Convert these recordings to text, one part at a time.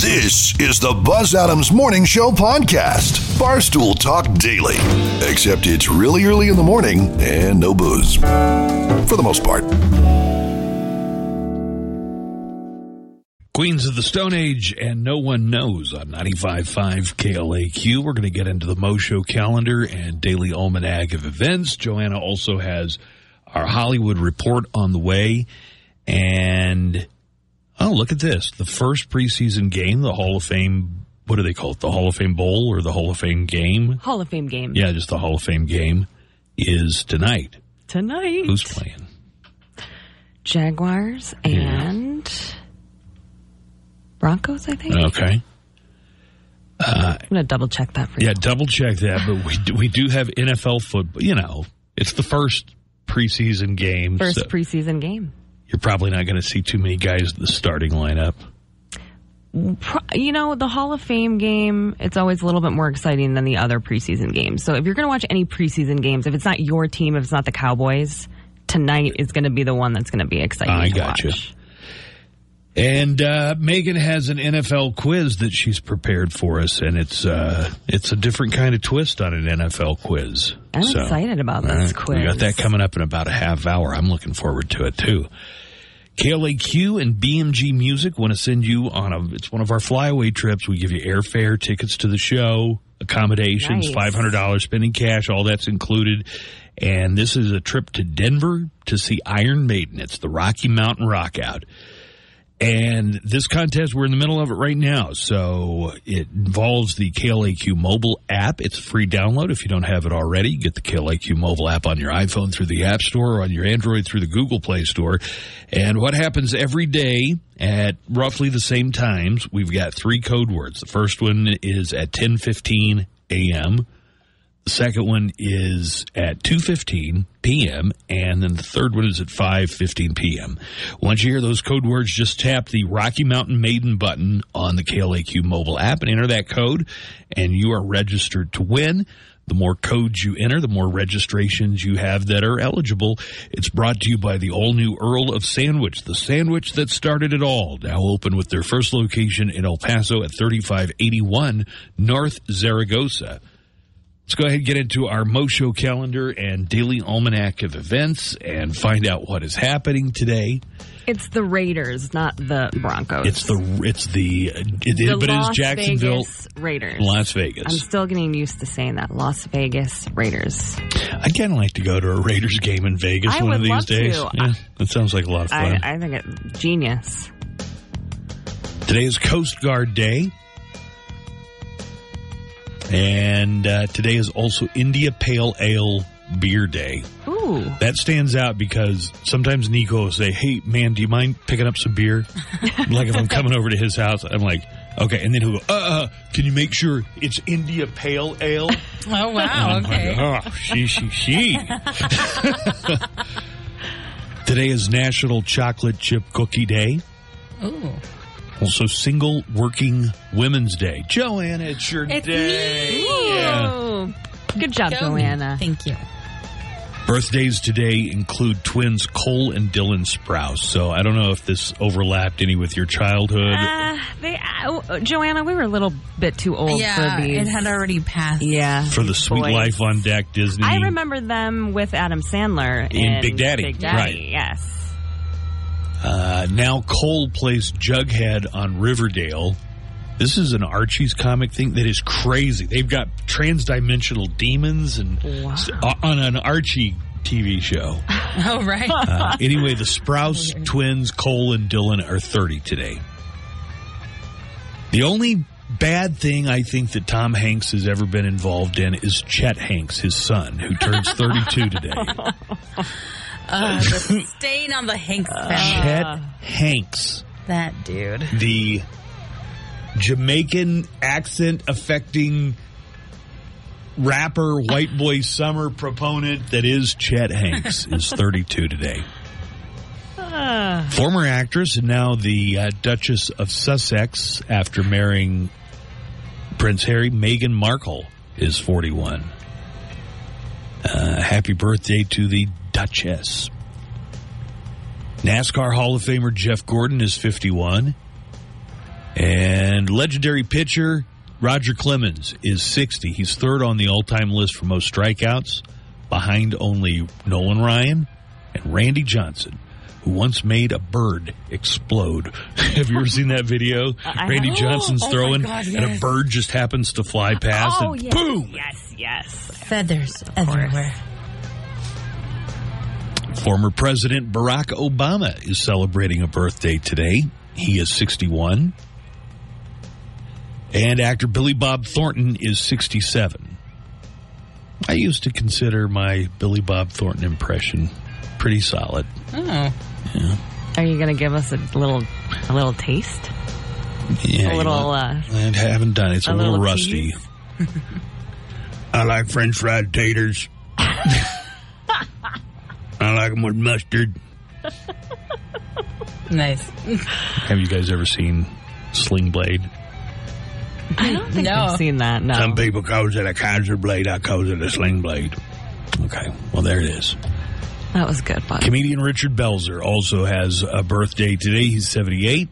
This is the Buzz Adams Morning Show podcast, Barstool Talk Daily. Except it's really early in the morning and no booze. For the most part. Queens of the Stone Age and No One Knows on 95.5 KLAQ. We're going to get into the Mo Show calendar and daily almanac of events. Joanna also has our Hollywood report on the way. And, oh, look at this. The first preseason game, the Hall of Fame, what do they call it? The Hall of Fame Bowl or the Hall of Fame game? Hall of Fame game. Yeah, just the Hall of Fame game is tonight. Tonight. Who's playing? Jaguars and Broncos, I think. Okay. Uh, I'm going to double check that for you. Yeah, double check that. But we do, we do have NFL football. You know, it's the first preseason game. First so preseason game. You're probably not going to see too many guys in the starting lineup. You know, the Hall of Fame game, it's always a little bit more exciting than the other preseason games. So if you're going to watch any preseason games, if it's not your team, if it's not the Cowboys, tonight is going to be the one that's going to be exciting I got gotcha. watch. And uh, Megan has an NFL quiz that she's prepared for us, and it's uh, it's a different kind of twist on an NFL quiz. I'm So, excited about this right, quiz. We got that coming up in about a half hour. I'm looking forward to it too. KLAQ and BMG Music want to send you on a. It's one of our flyaway trips. We give you airfare, tickets to the show, accommodations, Nice. five hundred dollars, spending cash, all that's included. And this is a trip to Denver to see Iron Maiden. It's the Rocky Mountain Rockout. And this contest, we're in the middle of it right now. So it involves the KLAQ mobile app. It's a free download if you don't have it already. Get the KLAQ mobile app on your iPhone through the App Store or on your Android through the Google Play Store. And what happens every day at roughly the same times, we've got three code words. The first one is at 10:15 a.m. The second one is at 2:15 p.m. and then the third one is at 5:15 p.m. Once you hear those code words, just tap the Rocky Mountain Maiden button on the KLAQ mobile app and enter that code and you are registered to win. The more codes you enter, the more registrations you have that are eligible. It's brought to you by the all new Earl of Sandwich, the sandwich that started it all. Now open with their first location in El Paso at 3581 North Zaragoza. Let's go ahead and get into our Mo Show calendar and daily almanac of events and find out what is happening today. It's the Raiders, not the Broncos. It's the it's the it, the but it is Las Jacksonville, Vegas Raiders. Las Vegas. I'm still getting used to saying that. Las Vegas Raiders. I kind of like to go to a Raiders game in Vegas I one of these days. to. Yeah, that sounds like a lot of fun. I think it's genius. Today is Coast Guard Day. And uh, today is also India Pale Ale Beer Day. Ooh. That stands out because sometimes Nico will say, Hey, man, do you mind picking up some beer? like if I'm coming over to his house, I'm like, Okay. And then he'll go, Uh, uh can you make sure it's India Pale Ale? Oh wow, like, okay. oh, she, she, she. Today is National Chocolate Chip Cookie Day. Ooh. Also, Single Working Women's Day. Joanna, it's your It's day. me. Yeah. Good job, Go me. Joanna. Thank you. Birthdays today include twins Cole and Dylan Sprouse. So I don't know if this overlapped any with your childhood. Uh, they, uh, Joanna, we were a little bit too old yeah, for these. it had already passed. yeah. for the Suite boys. Life on Deck Disney. I remember them with Adam Sandler In Big Daddy, Big Daddy, right. yes. Uh, now Cole plays Jughead on Riverdale. This is an Archie's comic thing that is crazy. They've got transdimensional demons and Wow. uh, on an Archie TV show. Oh right. Uh, anyway, the Sprouse twins, Cole and Dylan, are 30 today. The only bad thing I think that Tom Hanks has ever been involved in is Chet Hanks, his son, who turns 32 today. uh, the stain on the Hanks family. Chet Hanks, that dude. the Jamaican accent affecting rapper, white boy summer proponent that is Chet Hanks, is 32 today. Former actress and now the uh, Duchess of Sussex after marrying Prince Harry, Meghan Markle is 41. Uh, happy birthday to the Duchess. NASCAR Hall of Famer Jeff Gordon is 51. And And legendary pitcher Roger Clemens is 60. He's third on the all time list for most strikeouts, behind only Nolan Ryan and Randy Johnson, who once made a bird explode. Have you ever seen that video? I Randy have. Johnson's Oh, my throwing, God, and a bird just happens to fly past, Oh, and yes. boom! Yes, yes. Feathers everywhere. Former President Barack Obama is celebrating a birthday today. He is 61. And actor Billy Bob Thornton is 67. I used to consider my Billy Bob Thornton impression pretty solid. Oh. Are you going to give us a little, a little taste? Yeah, a you little, know, uh, I haven't done it. It's a, a little, little rusty. I like French fried taters. I like them with mustard. Nice. Have you guys ever seen Sling Blade? I don't think No. I've seen that. No. Some people calls it a Kaiser blade. I calls it a sling blade. Okay, well there it is. That was good, bud. Comedian Richard Belzer also has a birthday today. He's 78.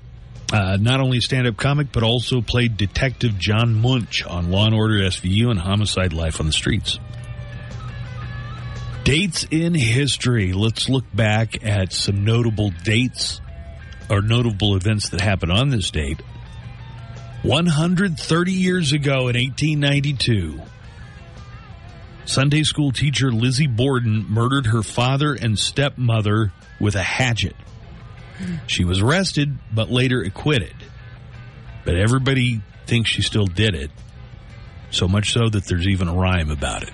Uh, not only a stand-up comic, but also played Detective John Munch on Law and Order SVU and Homicide: Life on the Streets. Dates in history. Let's look back at some notable dates or notable events that happened on this date. 130 years ago in 1892, Sunday school teacher Lizzie Borden murdered her father and stepmother with a hatchet. She was arrested, but later acquitted. But everybody thinks she still did it. So much so that there's even a rhyme about it.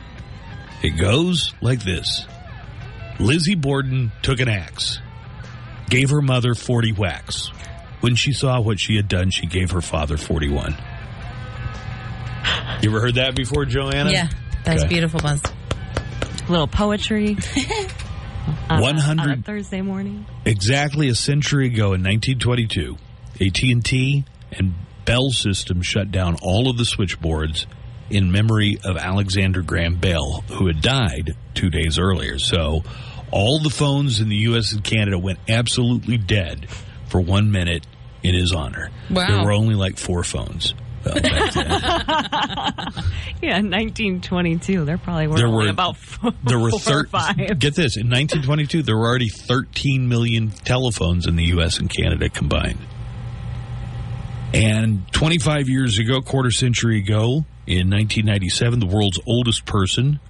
It goes like this Lizzie Borden took an axe, gave her mother 40 whacks. When she saw what she had done, she gave her father 41. You ever heard that before, Joanna? Yeah. That's Okay. beautiful, Buzz. little poetry. on a- 100 on a Thursday morning. Exactly a century ago in 1922, AT&T and Bell System shut down all of the switchboards in memory of Alexander Graham Bell, who had died two days earlier. So all the phones in the U.S. and Canada went absolutely dead for one minute in his honor. Wow. There were only like four phones. uh. Yeah, 1922. There probably were, There were- about four, there were thir- or five. Get this: in 1922, there were already 13 million telephones in the U.S. and Canada combined. And 25 years ago, quarter century ago, in 1997, the world's oldest person,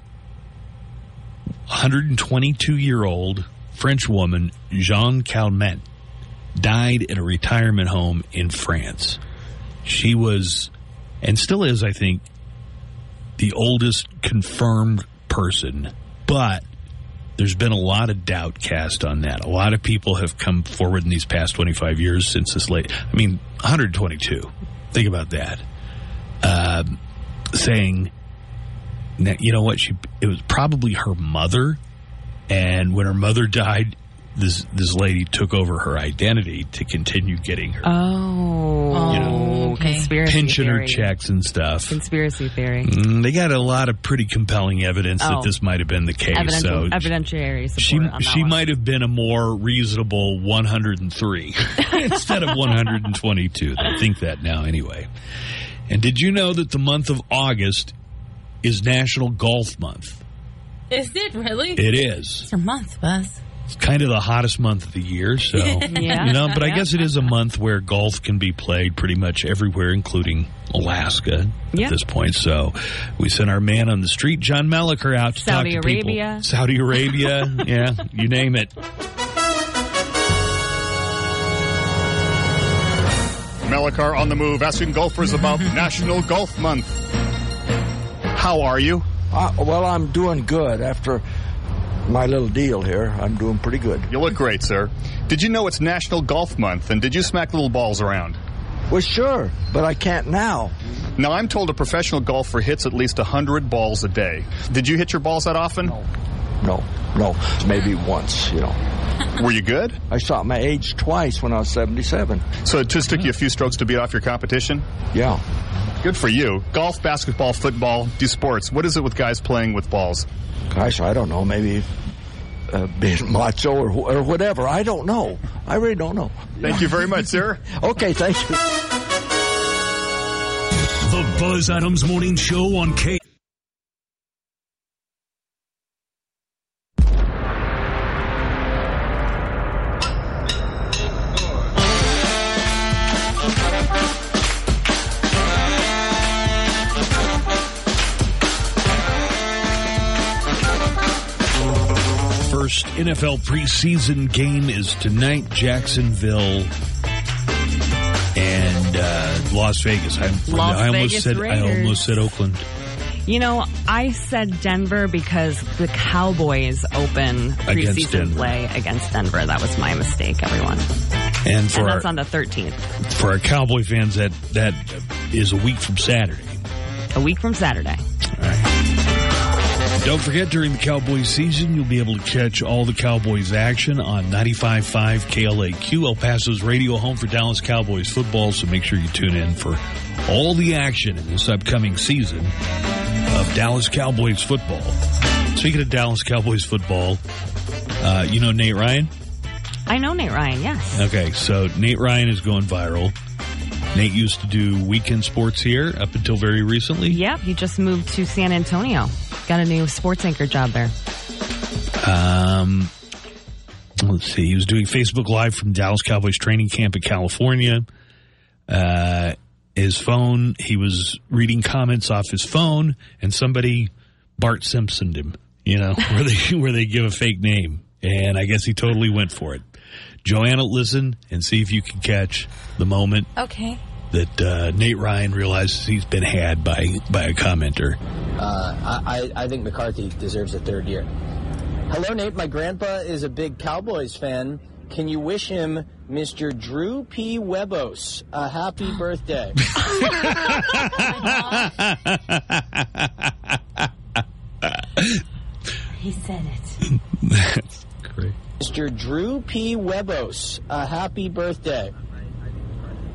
122 year old French woman Jeanne Calment, died in a retirement home in France. She was, and still is, I think, the oldest confirmed person, but there's been a lot of doubt cast on that. A lot of people have come forward in these past 25 years since this late. I mean, 122. Think about that. Um, saying, that, you know what? She it was probably her mother, and when her mother died, this this lady took over her identity to continue getting her Oh, You know, okay. conspiracy pensioner theory. checks and stuff. Conspiracy theory. Mm, they got a lot of pretty compelling evidence that Oh. this might have been the case. Evidential, so evidentiary support she she one. might have been a more reasonable 103 instead of 122. I think that now anyway. And did you know that the month of August is National Golf Month? Is it really? It is. It's a month, Buzz. It's kind of the hottest month of the year, so Yeah. you know. But I guess it is a month where golf can be played pretty much everywhere, including Alaska Yeah. at this point. So we sent our man on the street, John Meliker, out to Saudi talk to people. Arabia. Saudi Arabia, yeah, you name it. Melikar on the move, asking golfers about National Golf Month. How are you? Uh, well, I'm doing good after my little deal here. I'm doing pretty good. You look great, sir. Did you know it's National Golf Month, and did you smack little balls around? Well, sure, but I can't now. Now, I'm told a professional golfer hits at least 100 balls a day. Did you hit your balls that often? No, no, maybe once, you know. Were you good? I shot my age twice when I was 77. So it just took you a few strokes to beat off your competition? Yeah. Good for you. Golf, basketball, football, do sports. What is it with guys playing with balls? Gosh, I don't know. Maybe uh, being macho or, or whatever. I don't know. I really don't know. Thank you very much, sir. okay, thank you. The Buzz Adams Morning Show on K. NFL preseason game is tonight, Jacksonville and uh, Las Vegas. I, Las I almost Vegas said I almost said Oakland. You know, I said Denver because the Cowboys open preseason play against Denver. That was my mistake, everyone. And for And our, that's on the 13th, for our Cowboy fans, that that is a week from Saturday. a week from Saturday. Don't forget, during the Cowboys season, you'll be able to catch all the Cowboys action on 95.5 KLAQ, El Paso's radio home for Dallas Cowboys football. So make sure you tune in for all the action in this upcoming season of Dallas Cowboys football. Speaking of Dallas Cowboys football, uh, you know Nate Ryan? I know Nate Ryan, yes. Okay, so Nate Ryan is going viral. Nate used to do weekend sports here up until very recently. Yep, he just moved to San Antonio. Got a new sports anchor job there. Um, let's see. He was doing Facebook Live from Dallas Cowboys training camp in California. Uh, his phone, he was reading comments off his phone, and somebody Bart Simpsoned him. You know, where they where they give a fake name, and I guess he totally went for it. Joanna, listen and see if you can catch the moment Okay. That uh, Nate Ryan realizes he's been had by by a commenter. Uh, I, I think McCarthy deserves a third year. Hello, Nate. My grandpa is a big Cowboys fan. Can you wish him, Mr. Drew P. Webos, a happy birthday? He said it. Great. Mr. Drew P. Webos, a happy birthday.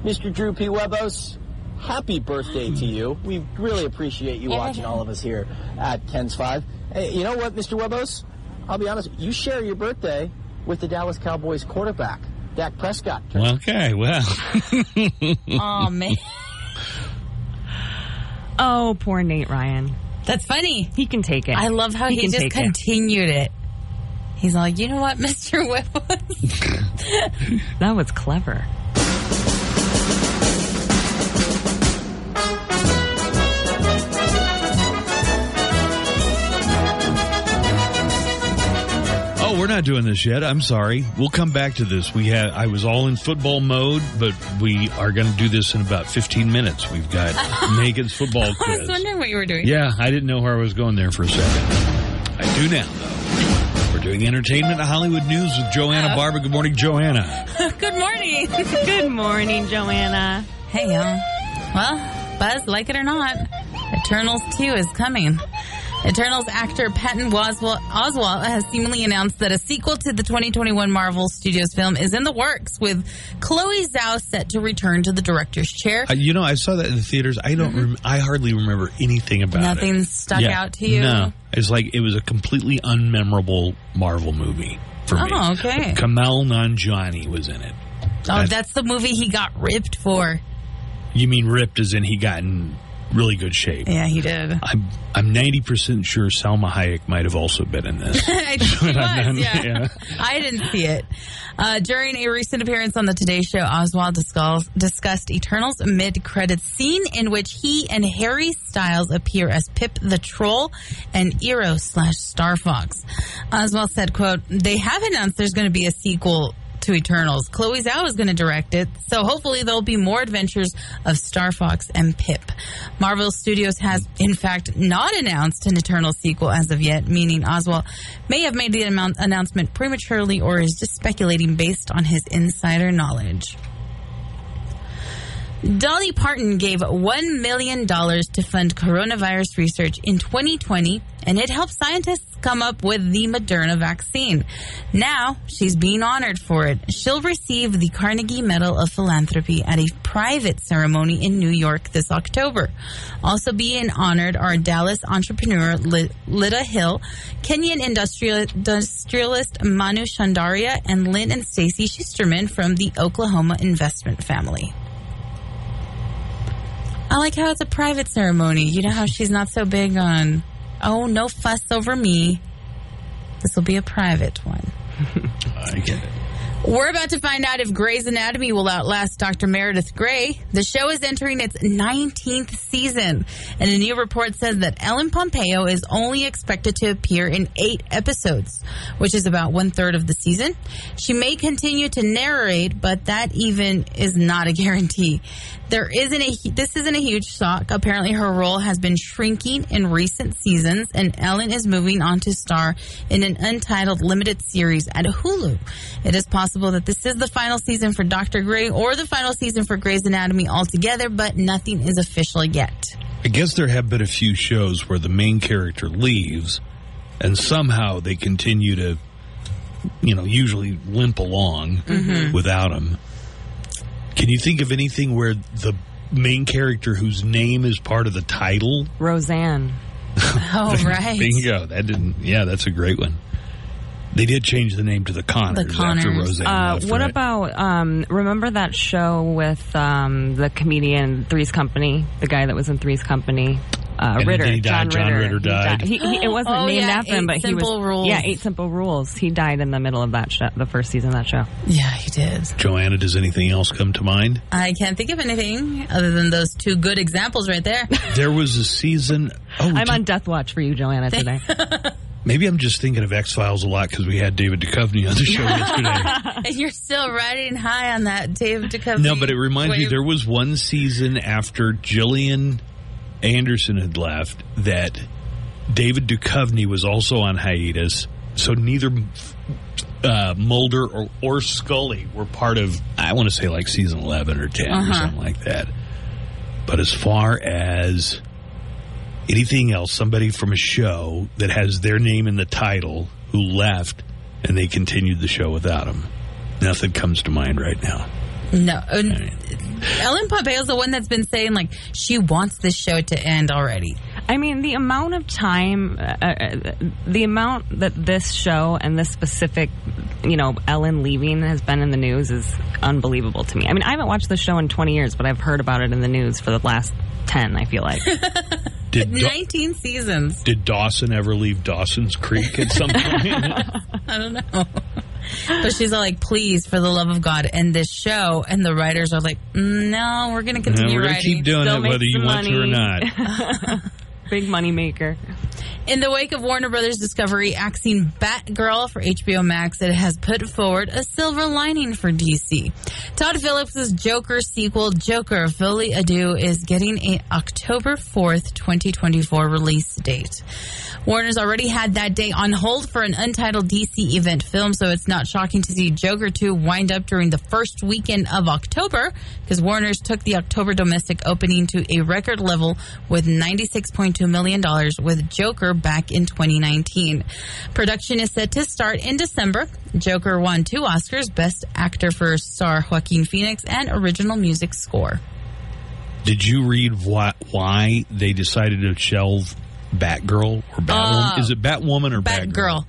Mr. Drew P. Webos, happy birthday to you. We really appreciate you watching all of us here at KENS 5. Hey, you know what, Mr. Webos? I'll be honest, you share your birthday with the Dallas Cowboys quarterback, Dak Prescott. Okay, well, Oh man, Oh, poor Nate Ryan. that's funny. He can take it. I love how he, can just take it. continued it. He's like, you know what, Mister Webos? That was clever. We're not doing this yet. I'm sorry. We'll come back to this. We had I was all in football mode, but we are going to do this in about 15 minutes. We've got Megan's football I was wondering what you were doing. Yeah, I didn't know where I was going there for a second. I do now, though. We're doing entertainment and Hollywood news with Joanna oh. Barber. Good morning, Joanna. Good morning. Good morning, Joanna. Hey, y'all. Well, Buzz, like it or not, Eternals 2 is coming. Eternals actor Patton Oswalt, has seemingly announced that a sequel to the 2021 Marvel Studios film is in the works, with Chloe Zhao set to return to the director's chair. Uh, you know, I saw that in the theaters. I don't. Rem- I hardly remember anything about it. Nothing stuck Yeah, out to you? No, it's like it was a completely unmemorable Marvel movie for me. Oh, okay. Kumail Nanjiani was in it. Oh, that's the movie he got ripped for. You mean ripped as in he got in really good shape? Yeah, he did. I'm I'm ninety percent sure Salma Hayek might have also been in this. I think he was, yeah. Yeah. I didn't see it. Uh, during a recent appearance on the Today Show, Oswalt discuss, discussed Eternal's mid-credits scene in which he and Harry Styles appear as Pip the Troll and Eros slash Star Fox. Oswalt said, quote, they have announced there's going to be a sequel to Eternals. Chloe Zhao is going to direct it, so hopefully there'll be more adventures of Star Fox and Pip. Marvel Studios has, in fact, not announced an Eternal sequel as of yet, meaning Oswalt may have made the announcement prematurely or is just speculating based on his insider knowledge. Dolly Parton gave $1 million to fund coronavirus research in 2020, and it helped scientists come up with the Moderna vaccine. Now, she's being honored for it. She'll receive the Carnegie Medal of Philanthropy at a private ceremony in New York this October. Also being honored are Dallas entrepreneur Li- Lyda Hill, Kenyan industrial- industrialist Manu Chandaria, and Lynn and Stacy Schusterman from the Oklahoma investment family. I like how it's a private ceremony. You know how she's not so big on, oh, no fuss over me. This will be a private one. I get it. We're about to find out if Grey's Anatomy will outlast Dr. Meredith Grey. The show is entering its 19th season, and a new report says that Ellen Pompeo is only expected to appear in eight episodes, which is about one third of the season. She may continue to narrate, but that even is not a guarantee. There isn't a this isn't a huge shock. Apparently, her role has been shrinking in recent seasons, and Ellen is moving on to star in an untitled limited series at Hulu. It is possible that this is the final season for Doctor Grey or the final season for Grey's Anatomy altogether, but nothing is official yet. I guess there have been a few shows where the main character leaves and somehow they continue to, you know, usually limp along mm-hmm. without him. Can you think of anything where the main character whose name is part of the title? Roseanne. Oh, right. Bingo. That didn't, yeah, that's a great one. They did change the name to the Connors, The after Roseanne. Uh, left, what right? about um, remember that show with um, the comedian Three's Company, the guy that was in Three's Company, uh, And Ritter, then he died. John John Ritter. Ritter He died. He, he- it wasn't Oh, named yeah, after him, but he was Simple Rules. yeah, Eight Simple Rules. He died in the middle of that show, the first season of that show. Yeah, he did. Joanna, does anything else come to mind? I can't think of anything other than those two good examples right there. There was a season. Oh, I'm did- on death watch for you, Joanna, today. maybe I'm just thinking of X Files a lot because we had David Duchovny on the show yesterday. and you're still riding high on that David Duchovny. No, but it reminds me there was one season after Gillian Anderson had left that David Duchovny was also on hiatus. So neither uh, Mulder or, or Scully were part of, I want to say like season 11 or 10 or something like that. But as far as anything else, somebody from a show that has their name in the title who left and they continued the show without him, nothing comes to mind right now. No. uh, Ellen Pompeo's the one that's been saying, like, she wants this show to end already. I mean, the amount of time, uh, uh, the amount that this show and this specific, you know, Ellen leaving has been in the news is unbelievable to me. I mean, I haven't watched the show in 20 years, but I've heard about it in the news for the last 10, I feel like. Did Da- 19 seasons. Did Dawson ever leave Dawson's Creek at some point? I don't know. But she's all like, please, for the love of God, end this show. And the writers are like, "Mm, no, we're going to No, continue we're going to writing. keep doing Still it whether you some want to or not. Big money maker. In the wake of Warner Brothers Discovery axing Batgirl for HBO Max, it has put forward a silver lining for DC. Todd Phillips' Joker sequel, Joker Folie à Deux, is getting a October 4th, 2024 release date. Warner's already had that day on hold for an untitled DC event film, so it's not shocking to see Joker 2 wind up during the first weekend of October, because Warner's took the October domestic opening to a record level with $96.2 million with Joker back in 2019. Production is set to start in December. Joker won two Oscars, Best Actor for star Joaquin Phoenix and Original Music Score. Did you read why, why they decided to shelve Batgirl or Batwoman? Uh, Is it Batwoman or Batgirl?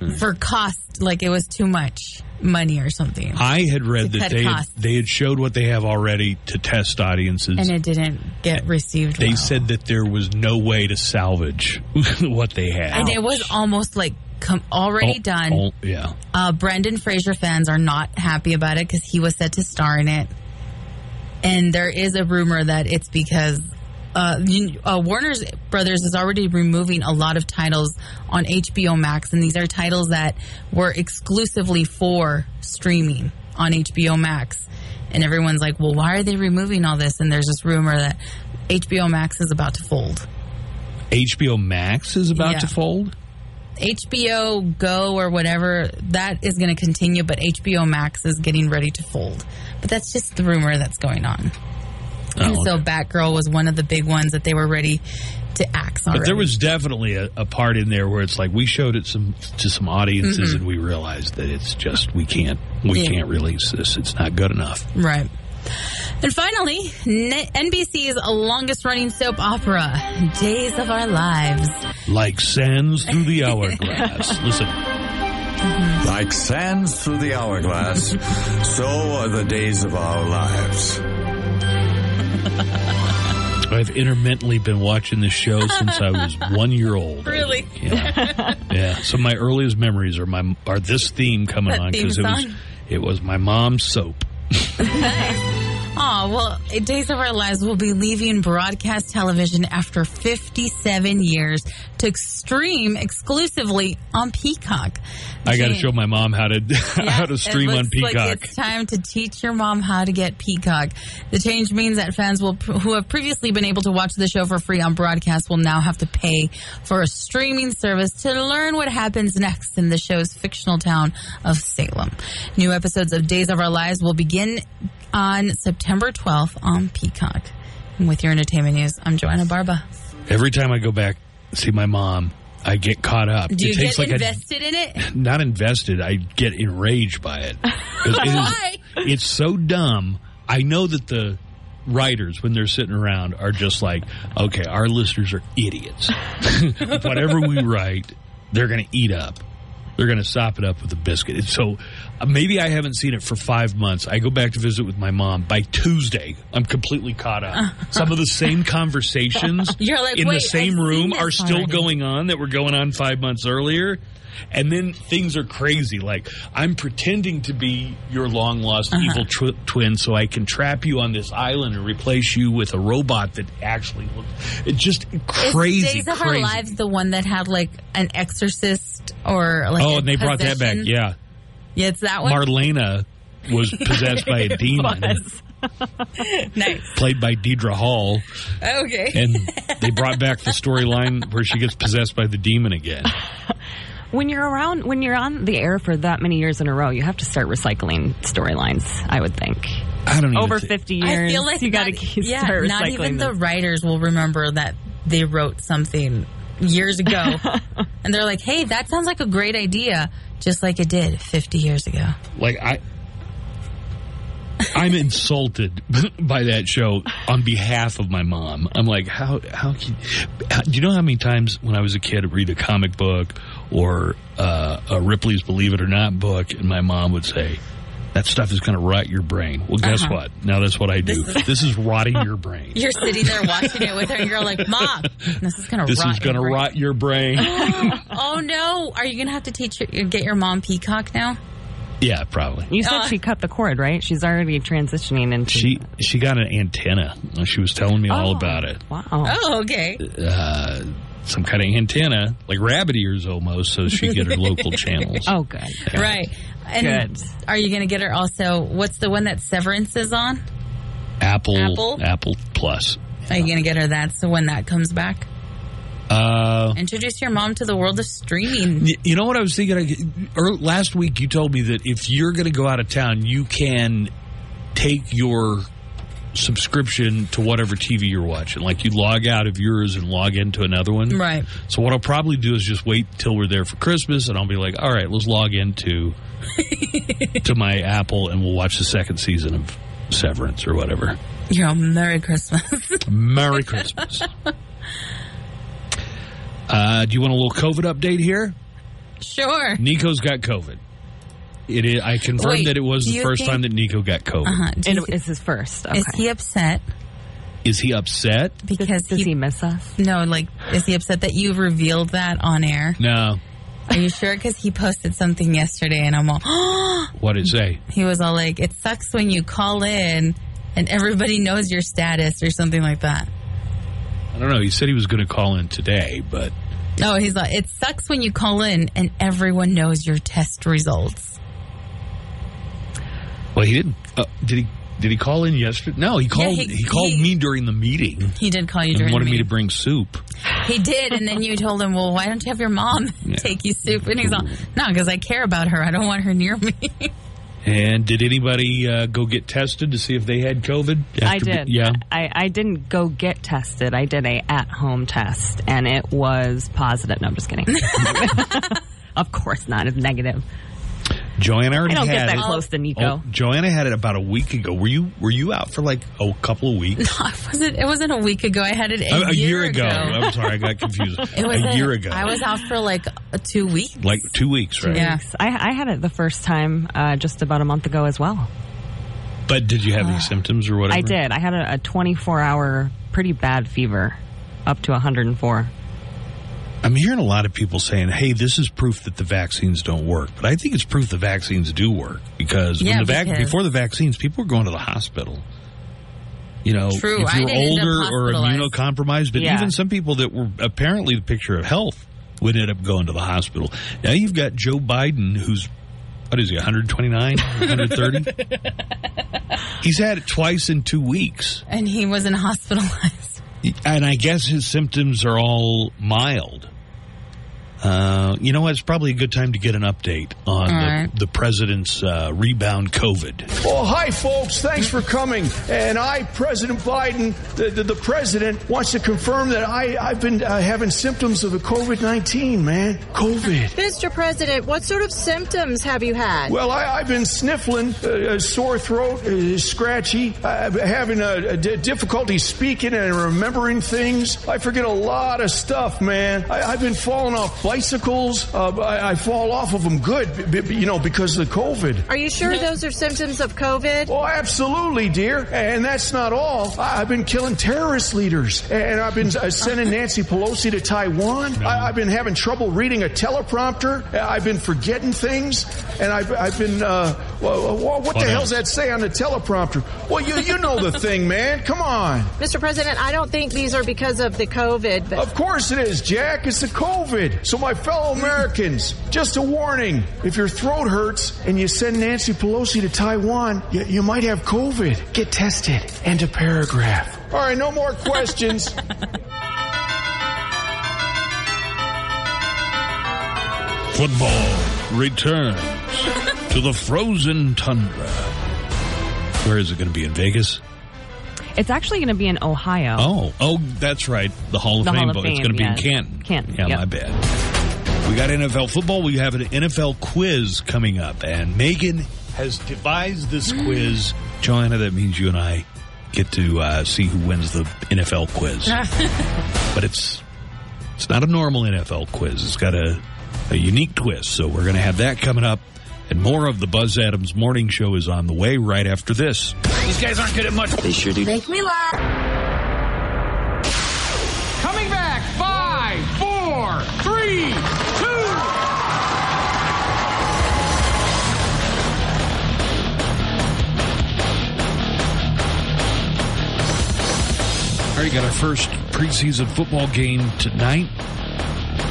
Batgirl. For cost, like it was too much money or something. I had read that they had, they had showed what they have already to test audiences. and it didn't get received they well. said that there was no way to salvage what they had. and it was almost like com- already Oh, done. oh, yeah. Uh, Brendan Fraser fans are not happy about it because he was set to star in it. And there is a rumor that it's because uh, uh, Warner's Brothers is already removing a lot of titles on HBO Max, and these are titles that were exclusively for streaming on HBO Max. And everyone's like, well, why are they removing all this? And there's this rumor that HBO Max is about to fold. HBO Max is about Yeah. to fold? HBO Go or whatever that is going to continue, but HBO Max is getting ready to fold. But that's just the rumor that's going on. And Oh, so okay. Batgirl was one of the big ones that they were ready to axe already. But there was definitely a, a part in there where it's like we showed it some to some audiences and we realized that it's just we can't we Mm-hmm. Yeah. can't release this. It's not good enough. right. And finally, N- NBC's longest running soap opera, Days of Our Lives. Like sands through the hourglass. Listen, Like sands through the hourglass, so are the days of our lives. I've intermittently been watching this show since I was one year old. Really? Yeah. yeah. So my earliest memories are my are this theme coming That on because it was it was my mom's soap. Oh, well, Days of Our Lives will be leaving broadcast television after 57 years to stream exclusively on Peacock. I got to show my mom how to how to stream on looks like Peacock. it's time to teach your mom how to get Peacock. The change means that fans will, who have previously been able to watch the show for free on broadcast will now have to pay for a streaming service to learn what happens next in the show's fictional town of Salem. New episodes of Days of Our Lives will begin on September 12th on Peacock. And with your entertainment news, I'm Joanna Barba. Every time I go back see my mom, I get caught up. Do you it takes get like invested in it? not invested. I get enraged by it 'Cause it is- Why? it's so dumb. I know that the writers, when they're sitting around, are just like, okay, our listeners are idiots. Whatever we write, they're going to eat up. They're going to sop it up with a biscuit. And so uh, maybe I haven't seen it for five months. I go back to visit with my mom. By Tuesday, I'm completely caught up. Some of the same conversations You're like, in the same I've room are still already." going on that were going on five months earlier. And then things are crazy. Like, I'm pretending to be your long lost Uh-huh. evil tw- twin so I can trap you on this island and replace you with a robot that actually looks. It's just crazy. Days of crazy. Our Lives the one that had like an exorcist or like oh, a and they brought that back. Yeah. Yeah, it's that one. Marlena was possessed by a demon, nice. played by Deidre Hall. Okay. And they brought back the storyline where she gets possessed by the demon again. When you're around, when you're on the air for that many years in a row, you have to start recycling storylines. I would think I don't even over thi- 50 I years, feel like you got to not- yeah, yeah, start recycling. not even the writers will remember that they wrote something years ago, and they're like, "Hey, that sounds like a great idea," just like it did 50 years ago. like I I'm insulted by that show on behalf of my mom. I'm like, how how can how, do you know how many times when I was a kid I'd read a comic book or uh, a Ripley's Believe It or Not book, and my mom would say. That stuff is going to rot your brain. Well, guess Uh-huh. what? Now that's what I do. This is rotting your brain. You're sitting there watching it with her, and you're like, "Mom, this is gonna This rot is going to your brain." rot your brain. Oh no! Are you gonna have to teach your, get your mom Peacock now? yeah, probably. You said Uh, she cut the cord, right? She's already transitioning into. She she got an antenna. She was telling me all Oh. about it. wow. Oh, okay. uh, some kind of antenna, like rabbit ears almost, so she get her local channels. Oh, good. good. Right. And Good. are you going to get her also? What's the one that Severance is on? Apple, Apple? Apple Plus. Are you going to get her that so when that comes back? Uh, Introduce your mom to the world of streaming. you know what I was thinking? I- ear- Last week, you told me that if you're going to go out of town, you can take your subscription to whatever TV you're watching. Like you log out of yours and log into another one. Right. So what I'll probably do is just wait till we're there for Christmas, and I'll be like, all right, let's log into to my Apple, and we'll watch the second season of Severance or whatever. On Merry Christmas. Merry Christmas. Uh, do you want a little COVID update here? sure. Nico's got COVID. It is, I confirmed Wait, that it was the first think- time that Nico got COVID. Uh-huh. Do you it's his first. Okay. Is he upset Is he upset? because Does he miss us? No, like, is he upset that you revealed that on air? No. Are you sure? Because he posted something yesterday, and I'm all, What did it say? he was all like, "It sucks when you call in and everybody knows your status or something like that." I don't know. He said he was going to call in today, but No, he's like, "It sucks when you call in and everyone knows your test results." Well, he didn't. Uh, did he? Did he call in yesterday? No, he called. he- he, called he- me during the meeting He did call you and during wanted the me to bring soup. He did, and then you told him, "Well, why don't you have your mom take you soup?" And he's all, "No, because I care about her. I don't want her near me." And did anybody uh, go get tested to see if they had COVID? I after be- did. yeah. I, I didn't go get tested. I did a at home test, and it was positive. No, I'm just kidding. of course not. It's negative. Joanna already I don't had get that it. close to Nico. Oh, Joanna had it about a week ago. Were you Were you out for like a couple of weeks? I wasn't. It wasn't a week ago. I had it a, a, a year ago. ago. I'm sorry, I got confused. It was a year ago, I was out for like uh, two weeks. like two weeks, right? Yes, I, I had it the first time uh, just about a month ago as well. But did you have any symptoms or whatever? I did. I had a, a 24 hour pretty bad fever, up to 104. I'm hearing a lot of people saying, "Hey, this is proof that the vaccines don't work." But I think it's proof the vaccines do work because Yeah, when the vac- because- before the vaccines, people were going to the hospital. You know, True, if you're didn't end up older or immunocompromised, but Yeah. even some people that were apparently the picture of health would end up going to the hospital. Now you've got Joe Biden, who's what is he, 129, 130? He's had it twice in two weeks. And he wasn't hospitalized. And I guess his symptoms are all mild. Uh, you know what? It's probably a good time to get an update on the, right. the president's uh, rebound COVID. Well, hi, folks. Thanks for coming. And I, President Biden, the, the, the president, wants to confirm that I, I've been uh, having symptoms of the COVID 19, man. COVID. Mr. President, what sort of symptoms have you had? Well, I, I've been sniffling, uh, a sore throat, uh, scratchy, uh, having a, a d- difficulty speaking and remembering things. I forget a lot of stuff, man. I, I've been falling off bicycles. Uh, I, I fall off of them good, b- b- you know, because of the COVID. Are you sure those are symptoms of COVID? Oh, absolutely, dear. And that's not all. I- I've been killing terrorist leaders, and I've been uh, sending Nancy Pelosi to Taiwan. I- I've been having trouble reading a teleprompter. I've been forgetting things, and I've, I've been. Uh, well, well, what the What hell's that say on the teleprompter? Well, you you know the thing, man. Come on. Mr. President, I don't think these are because of the COVID. But Of course it is, Jack. It's the COVID. So, my fellow Americans, just a warning. If your throat hurts and you send Nancy Pelosi to Taiwan, you, you might have COVID. Get tested. End of paragraph. All right, no more questions. Football returns to the frozen tundra. Where is it going to be? In Vegas? It's actually going to be in Ohio. Oh, oh, that's right. The Hall of The Fame. Hall of vote. It's going to be yes. in Canton. Canton, Yeah, yep. my bad. We got NFL football. We have an NFL quiz coming up, and Megan has devised this quiz. Joanna, that means you and I get to uh, see who wins the NFL quiz. but it's it's not a normal NFL quiz. It's got a, a unique twist. So we're going to have that coming up. And more of the Buzz Adams Morning Show is on the way right after this. These guys aren't good at much. They sure do. make me laugh. Coming back. Five, four, three, right, got our first preseason football game tonight.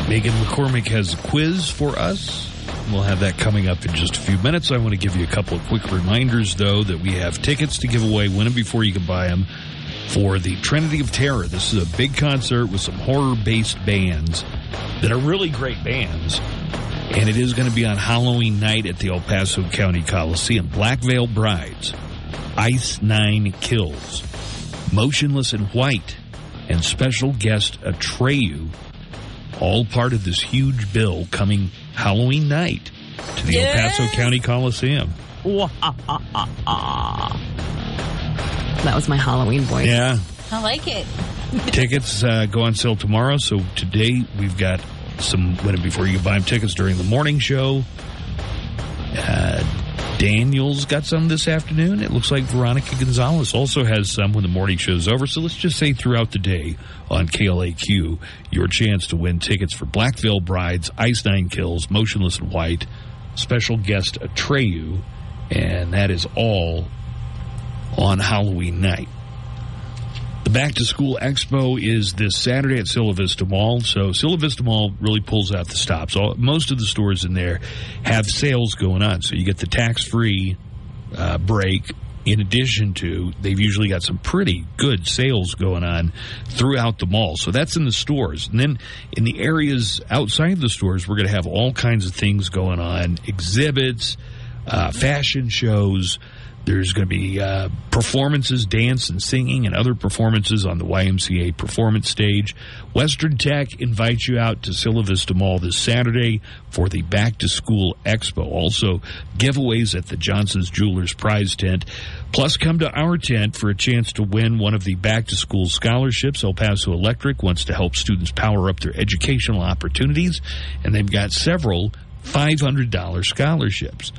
Megan McCormick has a quiz for us. We'll have that coming up in just a few minutes. I want to give you a couple of quick reminders, though, that we have tickets to give away. Win them before you can buy them for the Trinity of Terror. This is a big concert with some horror based bands that are really great bands. And it is going to be on Halloween night at the El Paso County Coliseum. Black Veil Brides, Ice Nine Kills, Motionless in White, and special guest Atreyu, all part of this huge bill coming Halloween night to the El Paso County Coliseum. That was my Halloween voice. Yeah. I like it. tickets uh, go on sale tomorrow. So today we've got some win before you can buy them tickets during the morning show. Uh, Daniel's got some this afternoon. It looks like Veronica Gonzalez also has some when the morning show's over. So let's just say throughout the day on KLAQ, your chance to win tickets for Black Veil Brides, Ice Nine Kills, Motionless in White, special guest Atreyu, and that is all on Halloween night. The Back to School Expo is this Saturday at Cielo Vista Mall. So Cielo Vista Mall really pulls out the stops. All, most of the stores in there have sales going on. So you get the tax-free uh, break. In addition to, they've usually got some pretty good sales going on throughout the mall. So that's in the stores. And then in the areas outside the stores, we're going to have all kinds of things going on exhibits, uh, fashion shows. There's going to be uh, performances, dance and singing, and other performances on the YMCA performance stage. Western Tech invites you out to Cielo Vista Mall this Saturday for the Back to School Expo. Also, giveaways at the Johnson's Jewelers prize tent. Plus, come to our tent for a chance to win one of the Back to School scholarships. El Paso Electric wants to help students power up their educational opportunities, and they've got several $500 scholarships.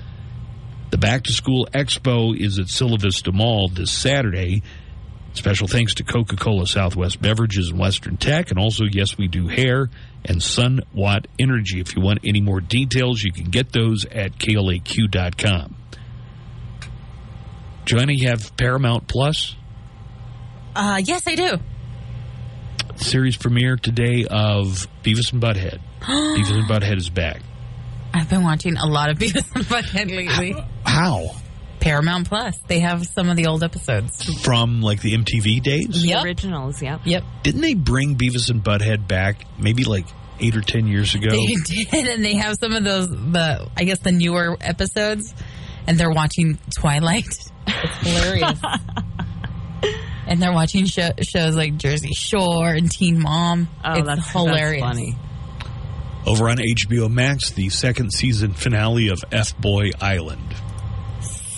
The Back to School Expo is at Cielo Vista Mall this Saturday. Special thanks to Coca Cola Southwest Beverages and Western Tech, and also, yes, we do hair and Sun Watt Energy. If you want any more details, you can get those at klaq.com. Joanna, you have Paramount Plus? Uh, yes, I do. Series premiere today of Beavis and Butthead. Beavis and Butthead is back. I've been watching a lot of Beavis and Butthead lately. How? Paramount Plus. They have some of the old episodes. From like the MTV days? Yep. Originals, yep. Yep. Didn't they bring Beavis and Butthead back maybe like eight or ten years ago? They did, and they have some of those, the I guess the newer episodes, and they're watching Twilight. It's hilarious. and they're watching show, shows like Jersey Shore and Teen Mom. Oh, it's that's hilarious. That's funny. Over on HBO Max, the second season finale of F Boy Island.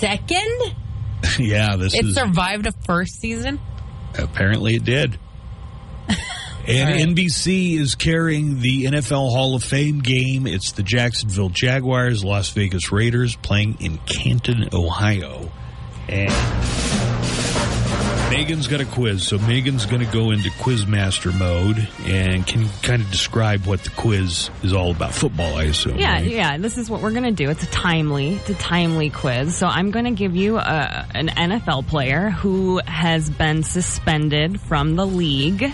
Second, yeah, this it is survived a first season. apparently it did. And right. NBC is carrying the NFL Hall of Fame game. It's the Jacksonville Jaguars, Las Vegas Raiders playing in Canton, Ohio. And Megan's got a quiz, so Megan's going to go into Quizmaster mode and can kind of describe what the quiz is all about. Football, I assume. Yeah, right? yeah. This is what we're going to do. It's a timely, it's a timely quiz. So I'm going to give you a, an NFL player who has been suspended from the league.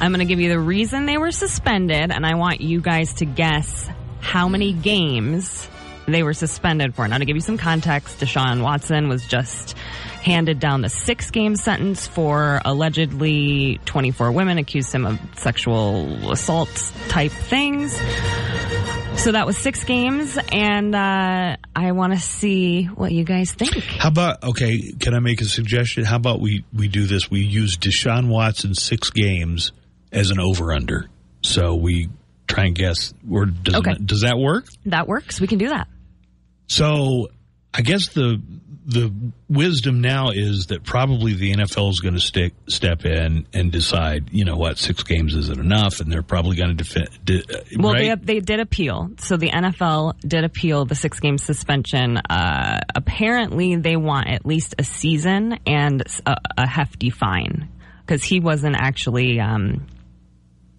I'm going to give you the reason they were suspended, and I want you guys to guess how many games they were suspended for. Now, to give you some context, Deshaun Watson was just handed down the six game sentence for allegedly 24 women accused him of sexual assault type things. So that was six games, and uh, I want to see what you guys think. How about okay? Can I make a suggestion? How about we we do this? We use Deshaun Watson six games as an over under. So we try and guess. Or does Okay. that, does that work? That works. We can do that. So I guess the the wisdom now is that probably the NFL is going to stick step in and decide. You know what? Six games isn't enough, and they're probably going to defend. De, Well, right? they they did appeal. So the NFL did appeal the six game suspension. Uh, apparently, they want at least a season and a, a hefty fine because he wasn't actually. Um,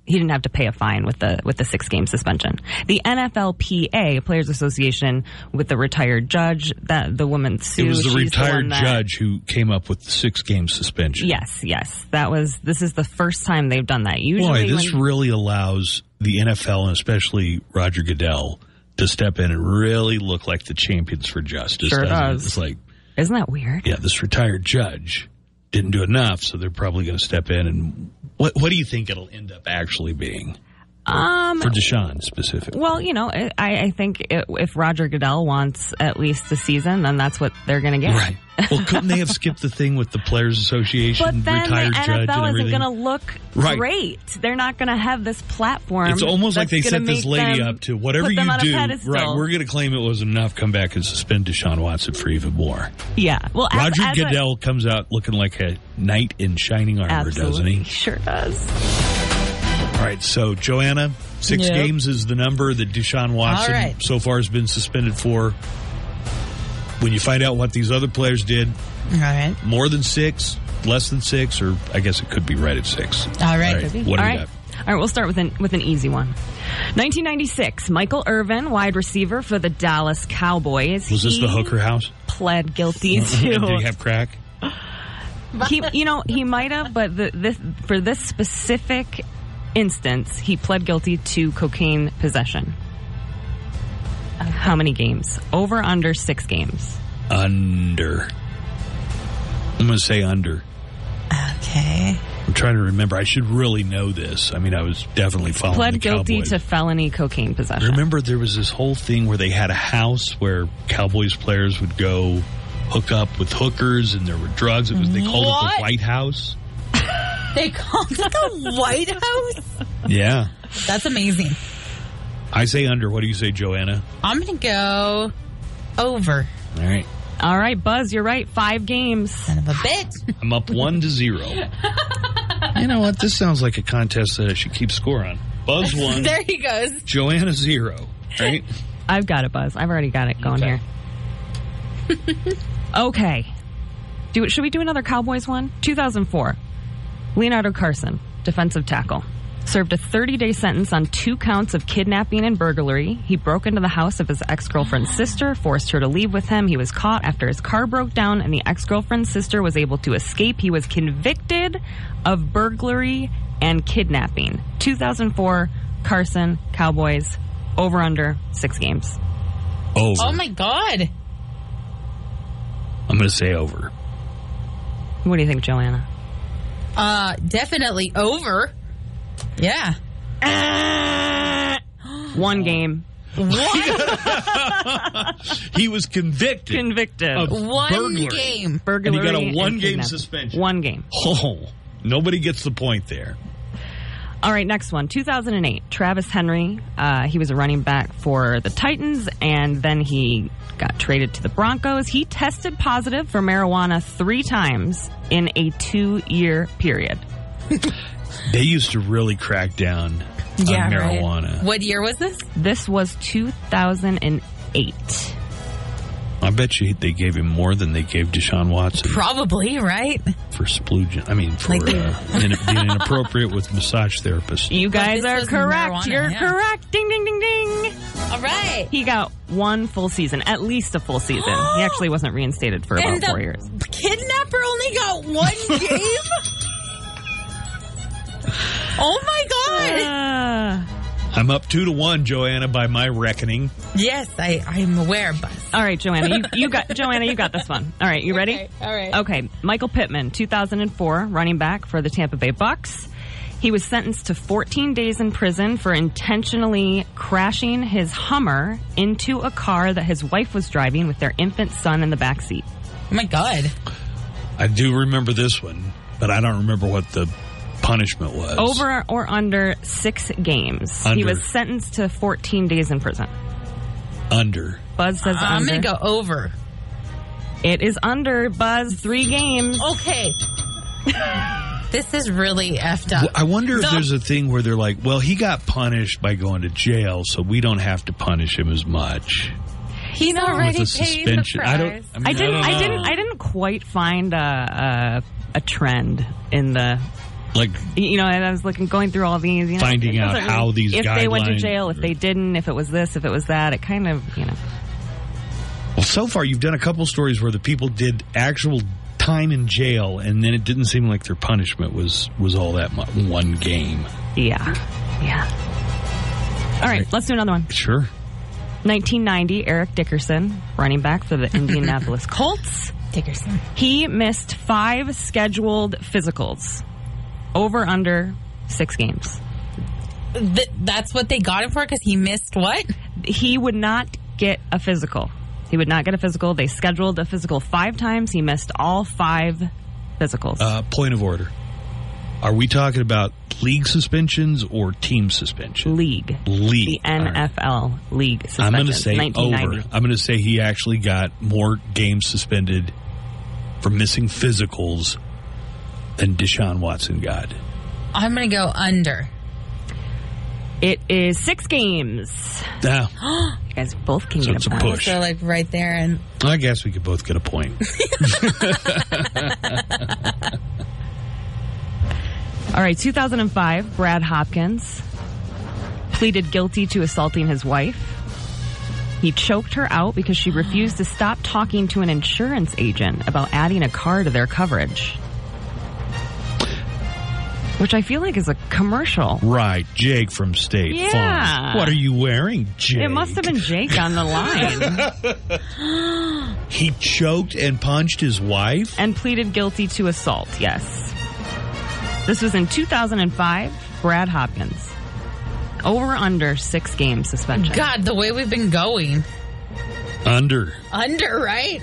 he didn't have to pay a fine with the with the six game suspension. The NFLPA, Players Association, with the retired judge that the woman sued. it was the retired one that- judge who came up with the six game suspension. Yes, yes, that was. This is the first time they've done that. Usually, Boy, this when- really allows the NFL and especially Roger Goodell to step in and really look like the champions for justice. Sure doesn't it? does. It's like, isn't that weird? yeah, this retired judge didn't do enough, so they're probably going to step in. And what what do you think it'll end up actually being Um, for Deshaun specifically? Well, you know, I, I think it, if Roger Goodell wants at least a season, then that's what they're going to get. Right. Well, couldn't they have skipped the thing with the Players Association But then the retired judge and NFL isn't going to look Right. great. They're not going to have this platform. It's almost like they set this lady up to whatever you a do. Right, we're going to claim it wasn't enough. Come back and suspend Deshaun Watson for even more. yeah. Well, Roger as a- Goodell comes out looking like a knight in shining armor, doesn't Absolutely. he? Sure does. All right, so Joanna, six Yep. games is the number that Deshaun Watson All right. so far has been suspended for. When you find out what these other players did, All right. more than six, less than six, or I guess it could be right at six. All right. What do All you right. got? All right, we'll start with an with an easy one. 1996, Michael Irvin, wide receiver for the Dallas Cowboys. Was this He the Hooker House? Pled guilty to. Did he have crack? he, you know, he might have, but the, this for this specific instance, he pled guilty to cocaine possession. How many games? Over under six games. Under. I'm going to say under. Okay. I'm trying to remember. I should really know this. I mean, I was definitely following Pled the guilty Cowboys. to felony cocaine possession. Remember, there was this whole thing where they had a house where Cowboys players would go hook up with hookers, and there were drugs. It was they called it the White House. They called it the White House. Yeah, That's amazing. I say under. What do you say, Joanna? I'm going to go over. All right, All right, Buzz, you're right. Five games. Son of a bitch. I'm up one to zero. you know what? This sounds like a contest that I should keep score on. Buzz one, there he goes. Joanna zero. Right? I've got it, Buzz. I've already got it going Okay. here. okay. Do should we do another Cowboys one? 2004. Leonardo Carson, defensive tackle. Served a 30 day sentence on two counts of kidnapping and burglary. He broke into the house of his ex girlfriend's sister, forced her to leave with him. He was caught after his car broke down, and the ex girlfriend's sister was able to escape. He was convicted of burglary and kidnapping. 2004, Carson, Cowboys, over under six games. Over. Oh my god. I'm going to say over. What do you think, Joanna? Uh, definitely over. Yeah. One game. He was convicted. Convicted. Of One burglary. game. Burglary. And he got a one game kidnapping. suspension. One game. Oh, nobody gets the point there. All right, next one. 2008. Travis Henry. Uh, he was a running back for the Titans, and then he got traded to the Broncos. He tested positive for marijuana three times in a two year period. They used to really crack down Yeah, on right. marijuana. What year was this? This was 2008. I bet you they gave him more than they gave Deshaun Watson Probably, right? for splooging. I mean, for Like uh, in, being inappropriate with massage therapists. You guys are correct. You're yeah. correct. Ding, ding, ding, ding. All right. He got one full season, at least a full season. he actually wasn't reinstated for about And four the years. kidnapper only got one game? oh my god. Uh, I'm up two to one, Joanna, by my reckoning. Yes, I, I'm aware, Buzz. all right, Joanna, you, you got Joanna, you got this one. All right, you ready? Okay, all right. Okay, Michael Pittman, 2004, running back for the Tampa Bay Bucks. He was sentenced to 14 days in prison for intentionally crashing his Hummer into a car that his wife was driving with their infant son in the back seat. Oh my god. I do remember this one, but I don't remember what the punishment was. Over or under six games. He was sentenced to 14 days in prison. Under. Buzz says ah, I'm going to go over. It is under Buzz three games. Okay. this is really effed up. I wonder if The- there's a thing where they're like, well, he got punished by going to jail, so we don't have to punish him as much. He's already With the paid the suspension. I don't- I mean, I didn't. don't I, didn't. I didn't quite find a, a a trend in the. Like, You know, and I was looking, going through all these. You know, Finding out doesn't how these if they went to jail, if they didn't, if it was this, if it was that. It kind of, you know. well, so far you've done a couple stories where the people did actual time in jail, and then it didn't seem like their punishment was was all that much. One game. Yeah, yeah. All right, let's do another one. Sure. 1990, Eric Dickerson, running back for the Indianapolis Colts. Dickerson. He missed five scheduled physicals, over under six games. Th- that's what they got him for because he missed what? He would not get a physical. He would not get a physical. They scheduled a physical five times. He missed all five physicals. Uh, point of order. Are we talking about league suspensions or team suspension? league. League. The All right. NFL league suspension. I'm going to say over. I'm going to say he actually got more games suspended for missing physicals than Deshaun Watson got. I'm going to go under. It is six games. Now, You guys both can So get it's a a point. push. So, like, right there. And I guess we could both get a point. All right, 2005, Brad Hopkins pleaded guilty to assaulting his wife. He choked her out because she refused to stop talking to an insurance agent about adding a car to their coverage. Which I feel like is a commercial. right, Jake from State Yeah. Farm. What are you wearing, Jake? It must have been Jake on the line He choked and punched his wife. and pleaded guilty to assault, yes. This was in 2005, Brad Hopkins. Over under six game suspension. God, the way we've been going. Under. Under, right?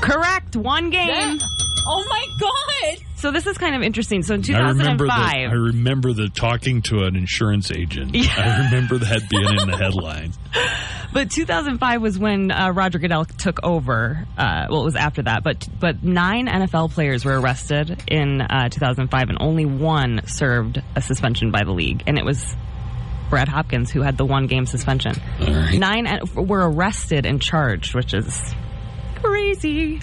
Correct, one game. Yeah. Oh my God. So this is kind of interesting. So in I remember the 2005, I remember the talking to an insurance agent. I remember that being in the headline. but 2005 was when uh, Roger Goodell took over. Uh, well, it was after that, but but nine NFL players were arrested in uh, 2005, and only one served a suspension by the league, and it was Brad Hopkins who had the one game suspension. All right. Nine were arrested and charged, which is crazy.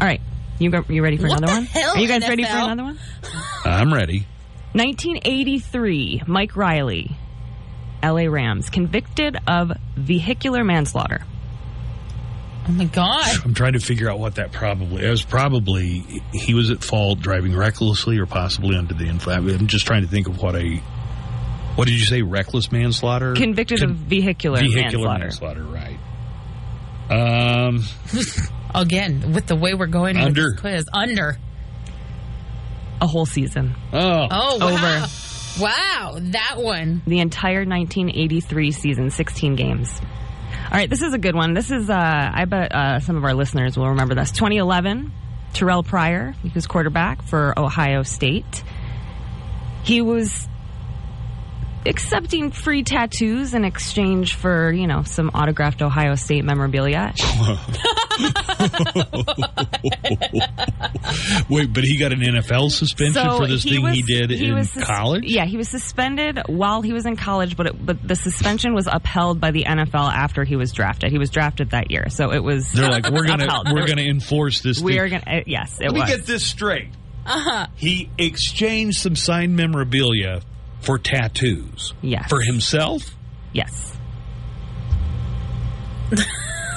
All right, You go, you ready for What another the one? hell, Are you guys ready for another one? I'm ready. 1983, Mike Riley, LA Rams, convicted of vehicular manslaughter. Oh my god. I'm trying to figure out what that probably. It was probably he was at fault driving recklessly or possibly under the influence. I'm just trying to think of what a. What did you say? Reckless manslaughter. Convicted Con- of vehicular, vehicular manslaughter. manslaughter. Right. Um. Again, with the way we're going with Under. this quiz, under. A whole season. Oh. Oh, wow. Over. Wow, that one. The entire 1983 season, 16 games. All right, this is a good one. This is, uh, I bet uh, some of our listeners will remember this. 2011, Terrelle Pryor, he was quarterback for Ohio State. He was accepting free tattoos in exchange for, you know, some autographed Ohio State memorabilia. Wait, but he got an NFL suspension for this thing he did in was sus- college. Yeah, he was suspended while he was in college, but it, but the suspension was upheld by the NFL after he was drafted. He was drafted that year, so it was. They're like, we're gonna we're gonna enforce this. We thing. are gonna. Uh, yes, it Let me get this straight. Uh huh. He exchanged some signed memorabilia for tattoos. Yes. For himself. Yes.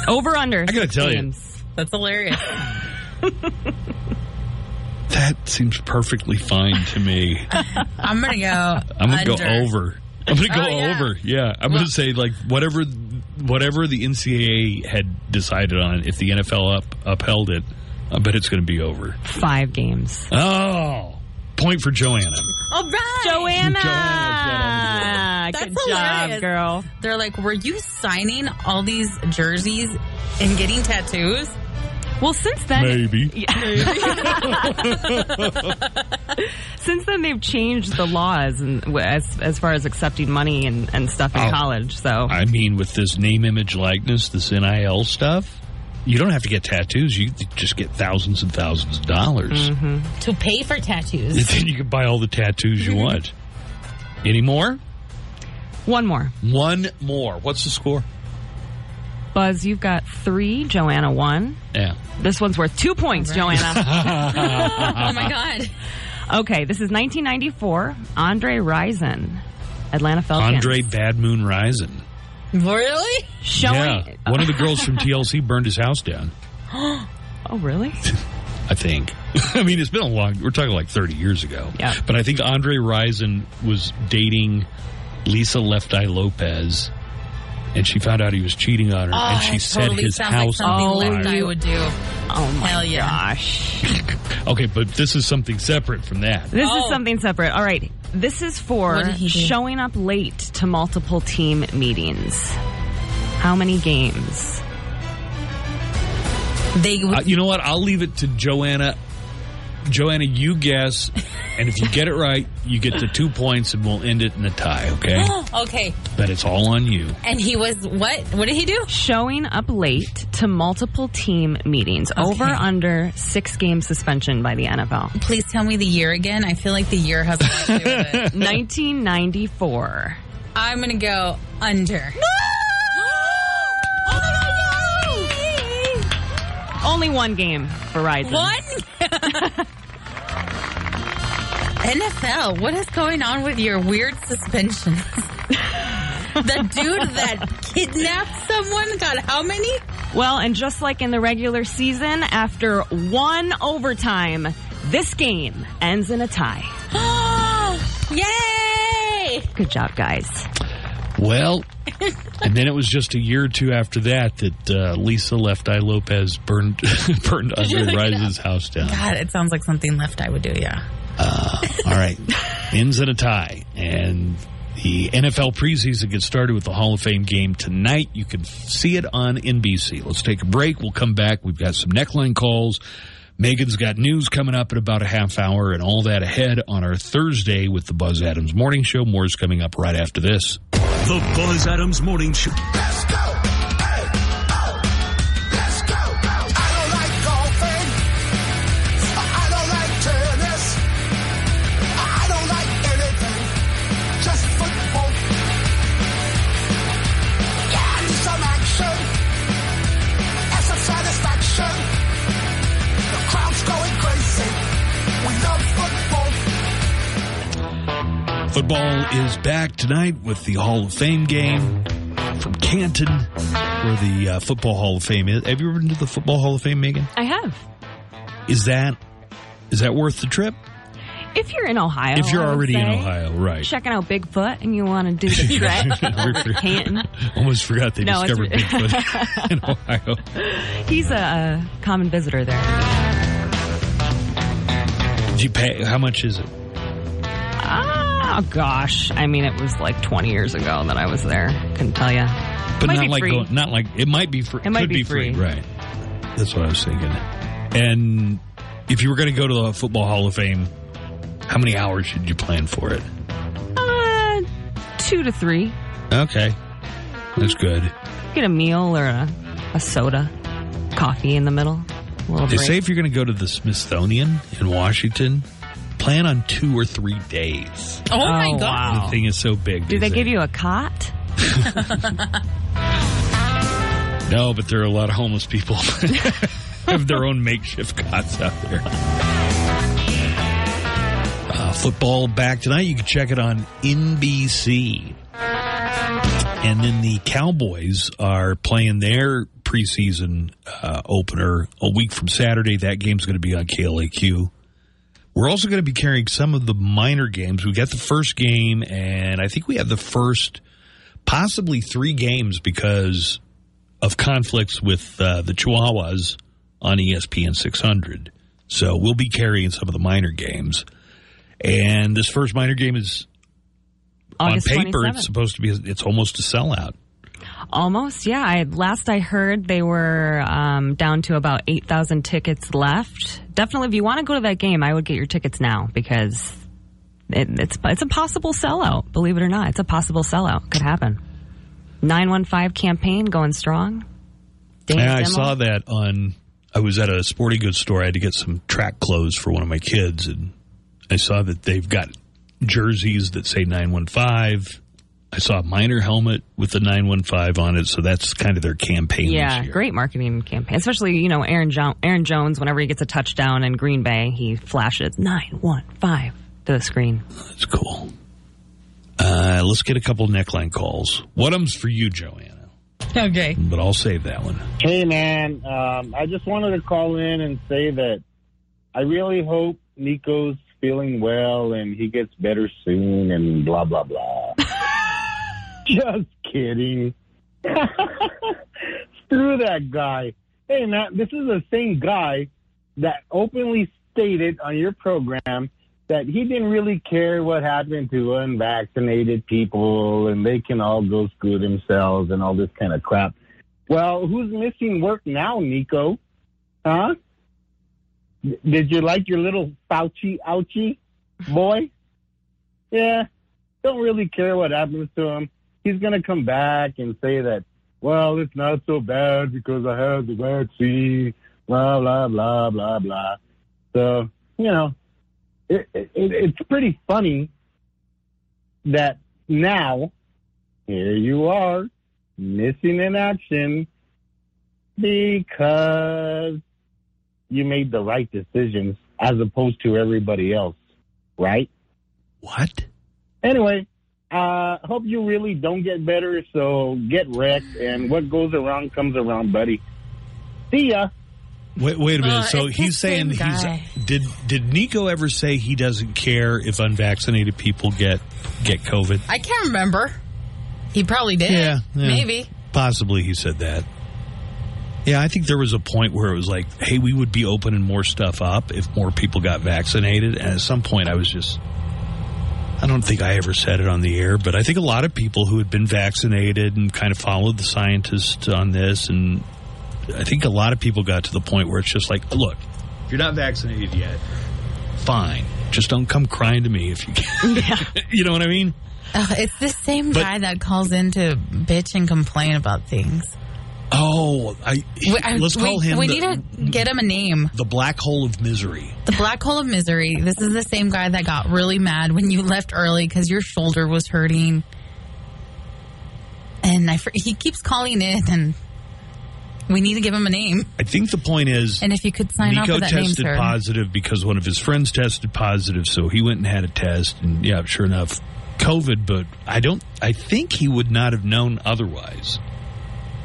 Over under. I gotta tell you. That's hilarious. That seems perfectly fine to me. I'm gonna go. I'm gonna under. go over. I'm gonna go Oh, yeah. over. Yeah, I'm gonna say like whatever whatever the NCAA had decided on. If the NFL up upheld it, I bet it's gonna be over. Five games. Oh, point for Joanna. All right, Joanna. That's Good job, girl. They're like, were you signing all these jerseys and getting tattoos? Well, since then, Maybe. since then they've changed the laws and as as far as accepting money and, and stuff in Oh. college. So I mean, with this name, image, likeness, this NIL stuff, you don't have to get tattoos. You just get thousands and thousands of dollars. Mm-hmm. To pay for tattoos. And then you can buy all the tattoos you want. Any more? one more. One more. What's the score? Buzz, you've got three. Joanna one. Yeah. This one's worth two points, Joanna. oh my god. okay, this is 1994. Andre Rison, Atlanta Falcons. Andre Bad Moon Rising. Really? showing. Yeah. One of the girls from TLC burned his house down, oh, really? I think. I mean, it's been a long, we're talking like 30 years ago. Yeah. But I think Andre Rison was dating Lisa Left Eye Lopez. And she found out he was cheating on her, and she Oh, set totally his house like on Left fire. Eye would do. Oh my Hell yeah. gosh. Okay, but this is something separate from that. This Oh. is something separate. All right. This is for What did he do? showing up late to multiple team meetings. How many games? They Uh, you know what? I'll leave it to Joanna. Joanna, you guess, and if you get it right, you get the two points, and we'll end it in a tie. Okay? okay. but it's all on you. And he was what? What did he do? Showing up late to multiple team meetings. Over under six game suspension by the NFL. Please tell me the year again. I feel like the year has a lot to do with it. 1994. I'm gonna go under. Only one game for Rison. One. NFL, what is going on with your weird suspensions? the dude that kidnapped someone got how many? Well, and just like in the regular season, after one overtime, this game ends in a tie. Yay! Good job, guys. Well, and then it was just a year or two after that that uh, Lisa Left Eye Lopez burned burned Andre Rise's house down. God, it sounds like something Left Eye would do. Yeah. Uh, all right, ends in a tie, and the NFL preseason gets started with the Hall of Fame game tonight. You can see it on NBC. Let's take a break. We'll come back. We've got some neckline calls. Megan's got news coming up in about a half hour, and all that ahead on our Thursday with the Buzz Adams Morning Show. More is coming up right after this. The Buzz Adams Morning Show. Satisfaction. The Football is back tonight with the Hall of Fame game from Canton, where the uh, Football Hall of Fame is. Have you ever been to the Football Hall of Fame, Megan? I have. Is that is that worth the trip? If you're in Ohio, if you're already in Ohio, right? checking out Bigfoot and you want to do the trek, Canton. Almost forgot they No, discovered Bigfoot in Ohio. He's a, a common visitor there. Did you pay? How much is it? Oh gosh, I mean, it was like 20 years ago that I was there. Couldn't tell you. But not like not like it might be free. It might Could be be free. free. right? That's what I was thinking. And if you were going to go to the Football Hall of Fame, how many hours should you plan for it? Uh, two to three. Okay, that's good. Get a meal or a, a soda, coffee in the middle. They break. say if you're going to go to the Smithsonian in Washington, plan on two or three days. Oh, my Oh, God. wow. The thing is so big. Do they say. give you a cot? No, but there are a lot of homeless people have their own makeshift cots out there. Uh, football back tonight. You can check it on NBC. And then the Cowboys are playing their preseason uh, opener a week from Saturday. That game's going to be on KLAQ. We're also going to be carrying some of the Miner games. We got the first game, and I think we have the first possibly three games because of conflicts with uh, the Chihuahuas on ESPN 600. So we'll be carrying some of the Miner games. And this first Miner game is August on paper 27th. it's supposed to be it's almost a sellout. Almost, yeah. I last I heard they were um, down to about eight thousand tickets left. Definitely, if you want to go to that game, I would get your tickets now because it, it's it's a possible sellout. Believe it or not, it's a possible sellout. Could happen. Nine one five campaign going strong. Dane's And I demo. saw that on I was at a sporting goods store. I had to get some track clothes for one of my kids and I saw that they've got jerseys that say 915. I saw a Miner helmet with the 915 on it, so that's kind of their campaign Yeah, this year. great marketing campaign. Especially, you know, Aaron, jo- Aaron Jones, whenever he gets a touchdown in Green Bay, he flashes 915 to the screen. That's cool. Uh, let's get a couple neckline calls. What um's for you, Joanna? Okay. But I'll save that one. Hey, man. Um, I just wanted to call in and say that I really hope Nico's feeling well and he gets better soon and blah, blah, blah. just kidding. Screw that guy. Hey, man, this is the same guy that openly stated on your program that he didn't really care what happened to unvaccinated people and they can all go screw themselves and all this kind of crap. Well, who's missing work now, Nico? Huh? Did you like your little Fauci ouchie boy? Yeah, don't really care what happens to him. He's going to come back and say that, well, it's not so bad because I had the vaccine, blah, blah, blah, blah, blah. So, you know, it, it, it's pretty funny that now here you are missing in action because you made the right decisions as opposed to everybody else, right? What? Anyway, uh, hope you really don't get better, so get wrecked, and what goes around comes around, buddy. See ya. Wait, wait a minute. Uh, so he's saying he's guy. did did Nico ever say he doesn't care if unvaccinated people get get COVID? I can't remember. He probably did. Yeah, yeah. Maybe. Possibly he said that. Yeah, I think there was a point where it was like, hey, we would be opening more stuff up if more people got vaccinated. And at some point, I was just, I don't think I ever said it on the air, but I think a lot of people who had been vaccinated and kind of followed the scientists on this, and I think a lot of people got to the point where it's just like, look, if you're not vaccinated yet, fine. Just don't come crying to me if you can. you know what I mean? Ugh, it's the same But- guy that calls in to bitch and complain about things. Oh, I, We, I- let's call we, him We the, need to get him a name. the black hole of misery. The black hole of misery. This is the same guy that got really mad when you left early because your shoulder was hurting. And I, he keeps calling it, and we need to give him a name. I think the point is And if you could sign off Nico with that name, tested sir. positive because one of his friends tested positive, so he went and had a test, and yeah, sure enough, COVID, but I don't. I think he would not have known otherwise.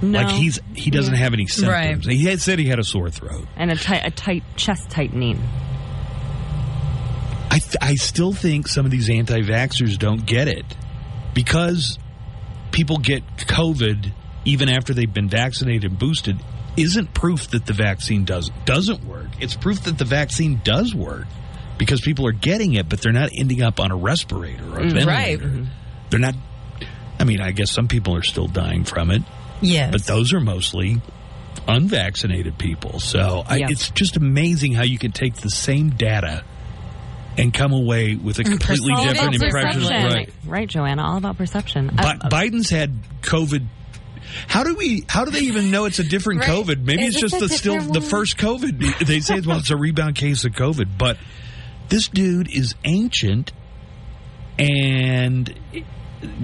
No. Like he's he doesn't Yeah. have any symptoms. Right. He had said he had a sore throat. and a tight, a tight chest tightening. I th- I still think some of these anti-vaxxers don't get it because people get COVID even after they've been vaccinated and boosted isn't proof that the vaccine does doesn't work. It's proof that the vaccine does work because people are getting it, but they're not ending up on a respirator or a Mm, ventilator. right. They're not. I mean, I guess some people are still dying from it. Yes. But those are mostly unvaccinated people. So I, Yeah. it's just amazing how you can take the same data and come away with a completely All different impression. Right. right, Joanna. All about perception. Bi- Uh, Biden's had COVID. How do we? How do they even know it's a different Right. COVID? Maybe Is it's just the still different the first COVID. They say well, it's a rebound case of COVID, but this dude is ancient, and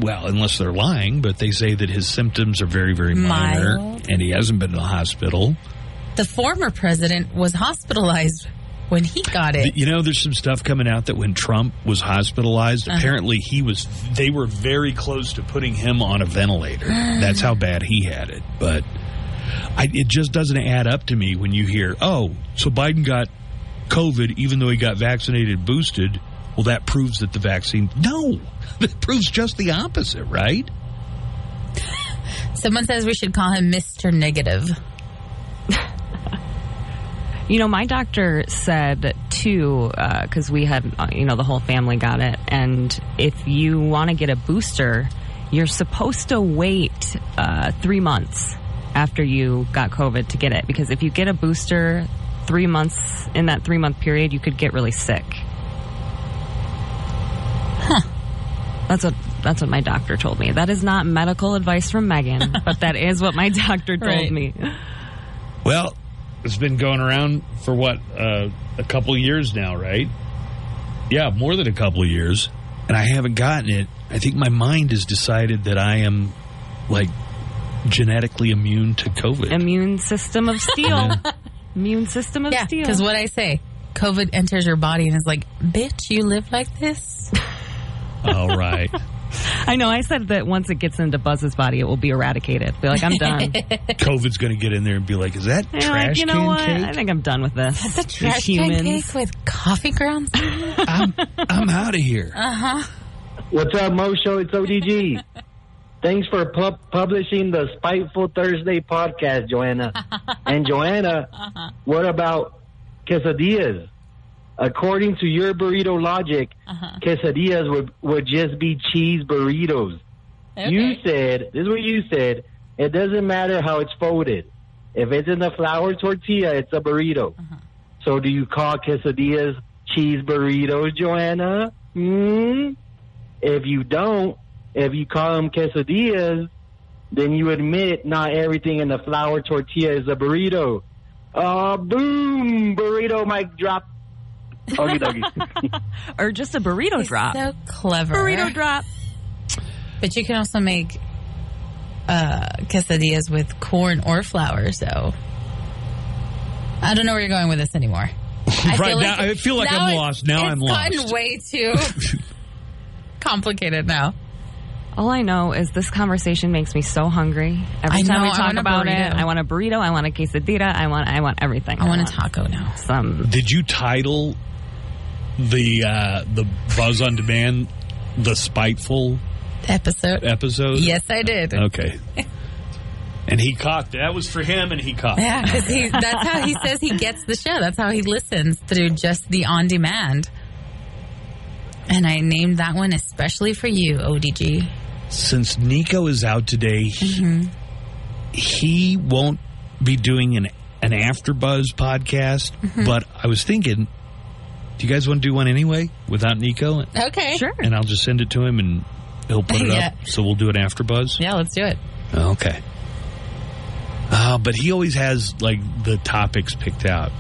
well, unless they're lying, but they say that his symptoms are very, very minor, Mild. and he hasn't been to the hospital. The former president was hospitalized when he got it. You know, there's some stuff coming out that when Trump was hospitalized, Uh-huh. apparently he was. They were very close to putting him on a ventilator. That's how bad he had it. But I, it just doesn't add up to me when you hear, "Oh, so Biden got COVID even though he got vaccinated, boosted." Well, that proves that the vaccine. No, that proves just the opposite, right? Someone says we should call him Mr. Negative. You know, my doctor said too, because we had, uh, you know, the whole family got it. And if you want to get a booster, you're supposed to wait uh, three months after you got COVID to get it. Because if you get a booster three months, in that three month period, you could get really sick. Huh. That's what. That's what my doctor told me. That is not medical advice from Megan, but that is what my doctor told Right. me. Well, it's been going around for what uh, a couple of years now, right? Yeah, more than a couple of years, and I haven't gotten it. I think my mind has decided that I am like genetically immune to COVID. Immune system of steel. Immune system of Yeah, steel. because what I say, COVID enters your body and is like, bitch, you live like this? All right. I know. I said that once it gets into Buzz's body, it will be eradicated. Be like, I'm done. COVID's going to get in there and be like, "Is that trash like, you know can what? cake?" I think I'm done with this. That's a These trash humans. pancake with coffee grounds? I'm, I'm out of here. Uh-huh. What's up, Mo Show? It's ODG. Thanks for pu- publishing the Spiteful Thursday podcast, Joanna. and Joanna, what about quesadillas? According to your burrito logic, quesadillas would, would just be cheese burritos. You said, this is what you said, it doesn't matter how it's folded. If it's in the flour tortilla, it's a burrito. So do you call quesadillas cheese burritos, Joanna? Hmm? If you don't, if you call them quesadillas, then you admit not everything in the flour tortilla is a burrito. Uh, boom! Burrito mic drop. Okie dokie. or just a burrito drop. So clever. Burrito drop. But you can also make uh, quesadillas with corn or flour, so I don't know where you're going with this anymore. I Right, now- I feel like I'm lost. Now I'm lost. It's gotten way too complicated now. All I know is this conversation makes me so hungry. Every I time know, we talk about it. I want a burrito. I want a quesadilla. I want. I want everything. I want a taco now. Some. Did you title the uh, the Buzz on Demand the spiteful episode? Episode. Yes, I did. Okay. And he caught that was for him, and he caught. Yeah, because he that's how he says he gets the show. That's how he listens through just the on demand. And I named that one especially for you, ODG. Since Nico is out today, he, Mm-hmm. he won't be doing an an AfterBuzz podcast. Mhm. But I was thinking, do you guys want to do one anyway without Nico? Okay. Sure. And I'll just send it to him, and he'll put it Yeah. up. So we'll do an AfterBuzz. Yeah, let's do it. Okay. Uh, but he always has like the topics picked out.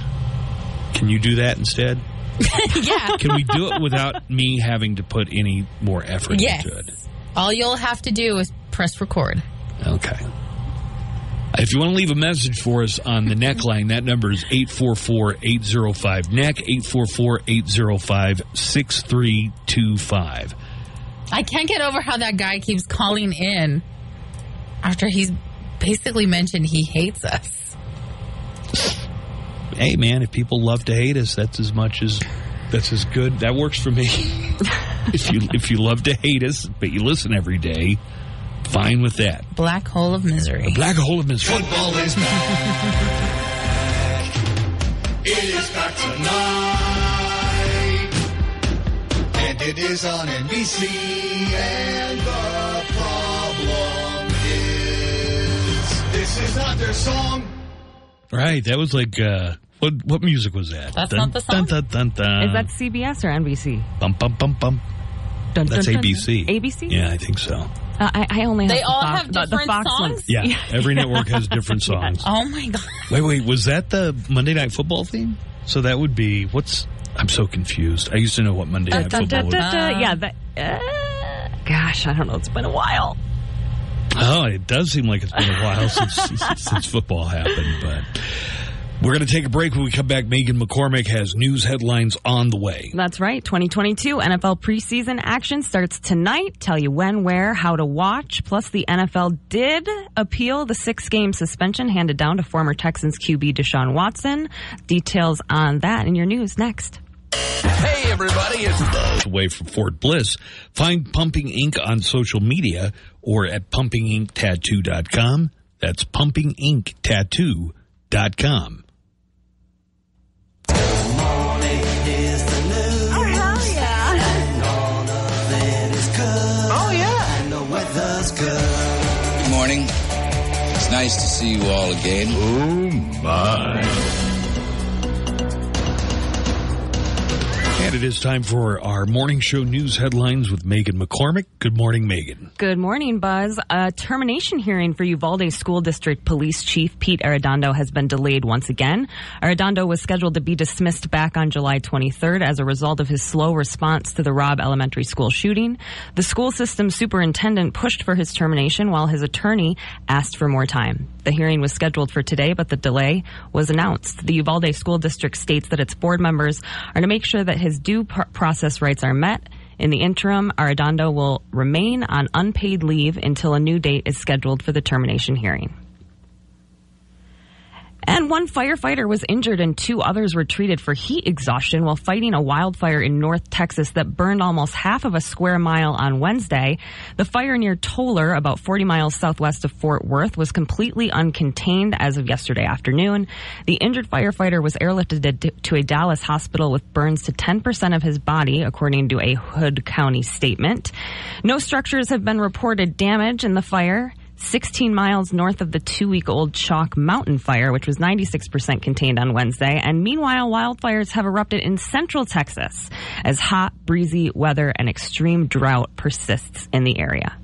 Can you do that instead? yeah. Can we do it without me having to put any more effort Yes. into it? All you'll have to do is press record. Okay. If you want to leave a message for us on the neckline, that number is 844-805 neck 844-805-6325. I can't get over how that guy keeps calling in after he's basically mentioned he hates us. Hey, man, if people love to hate us, that's as much as that's as good. That works for me. if you if you love to hate us, but you listen every day, fine with that. Black hole of misery. A black hole of misery. Football is back. it is back tonight. And it is on NBC. And the problem is, this is not their song. Right, that was like uh, what what music was that? That's Dun, not the song? Dun, dun, dun, dun. Is that CBS or NBC? bum bum bum bum? Dun, That's dun, dun, ABC. dun. ABC? Yeah, I think so. Uh, I, I only have They the all Fox, have the- the different Fox songs? ones. Yeah, every network has different songs. Oh my god. Wait, wait, was that the Monday Night Football theme? So that would be what's? I'm so confused. I used to know what Monday Night Da, da, Football da, was. da. Yeah, that, uh, gosh, I don't know. It's been a while. Oh, it does seem like it's been a while since since football happened, but we're going to take a break. When we come back, Megan McCormick has news headlines on the way. That's right. 2022 NFL preseason action starts tonight. Tell you when, where, how to watch. Plus, the NFL did appeal the six game suspension handed down to former Texans QB Deshaun Watson. Details on that in your news next. Hey, everybody, it's away from Fort Bliss. Find Pumping Ink on social media or at pumpinginktattoo.com. That's pumpinginktattoo.com. nice to see you all again. Oh, my. And it is time for our morning show news headlines with Megan McCormick. Good morning, Megan. Good morning, Buzz. A termination hearing for Uvalde School District Police Chief Pete Arredondo has been delayed once again. Arredondo was scheduled to be dismissed back on July 23rd as a result of his slow response to the Robb Elementary School shooting. The school system superintendent pushed for his termination while his attorney asked for more time. The hearing was scheduled for today, but the delay was announced. The Uvalde School District states that its board members are to make sure that his due process rights are met. In the interim, Arredondo will remain on unpaid leave until a new date is scheduled for the termination hearing. And one firefighter was injured and two others were treated for heat exhaustion while fighting a wildfire in North Texas that burned almost half of a square mile on Wednesday. The fire near Tolar, about 40 miles southwest of Fort Worth, was completely uncontained as of yesterday afternoon. The injured firefighter was airlifted to- a Dallas hospital with burns to 10% of his body, according to a Hood County statement. No structures have been reported damage in the fire. 16 miles north of the two week old Chalk Mountain fire, which was 96% contained on Wednesday. And meanwhile, wildfires have erupted in central Texas as hot, breezy weather and extreme drought persists in the area.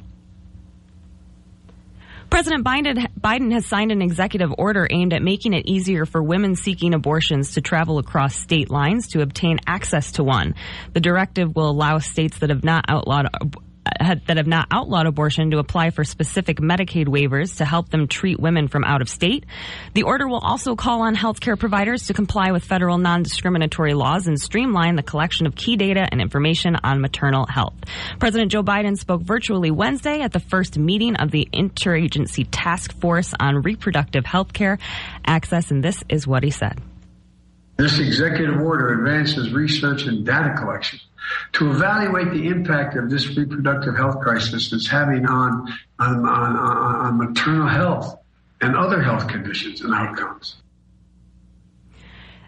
President Biden, has signed an executive order aimed at making it easier for women seeking abortions to travel across state lines to obtain access to one. The directive will allow states that have not outlawed that have not outlawed abortion to apply for specific Medicaid waivers to help them treat women from out of state. The order will also call on healthcare providers to comply with federal non-discriminatory laws and streamline the collection of key data and information on maternal health. President Joe Biden spoke virtually Wednesday at the first meeting of the Interagency Task Force on Reproductive Health Care Access, and this is what he said. This executive order advances research and data collection to evaluate the impact of this reproductive health crisis is having on, on, on, on, maternal health and other health conditions and outcomes.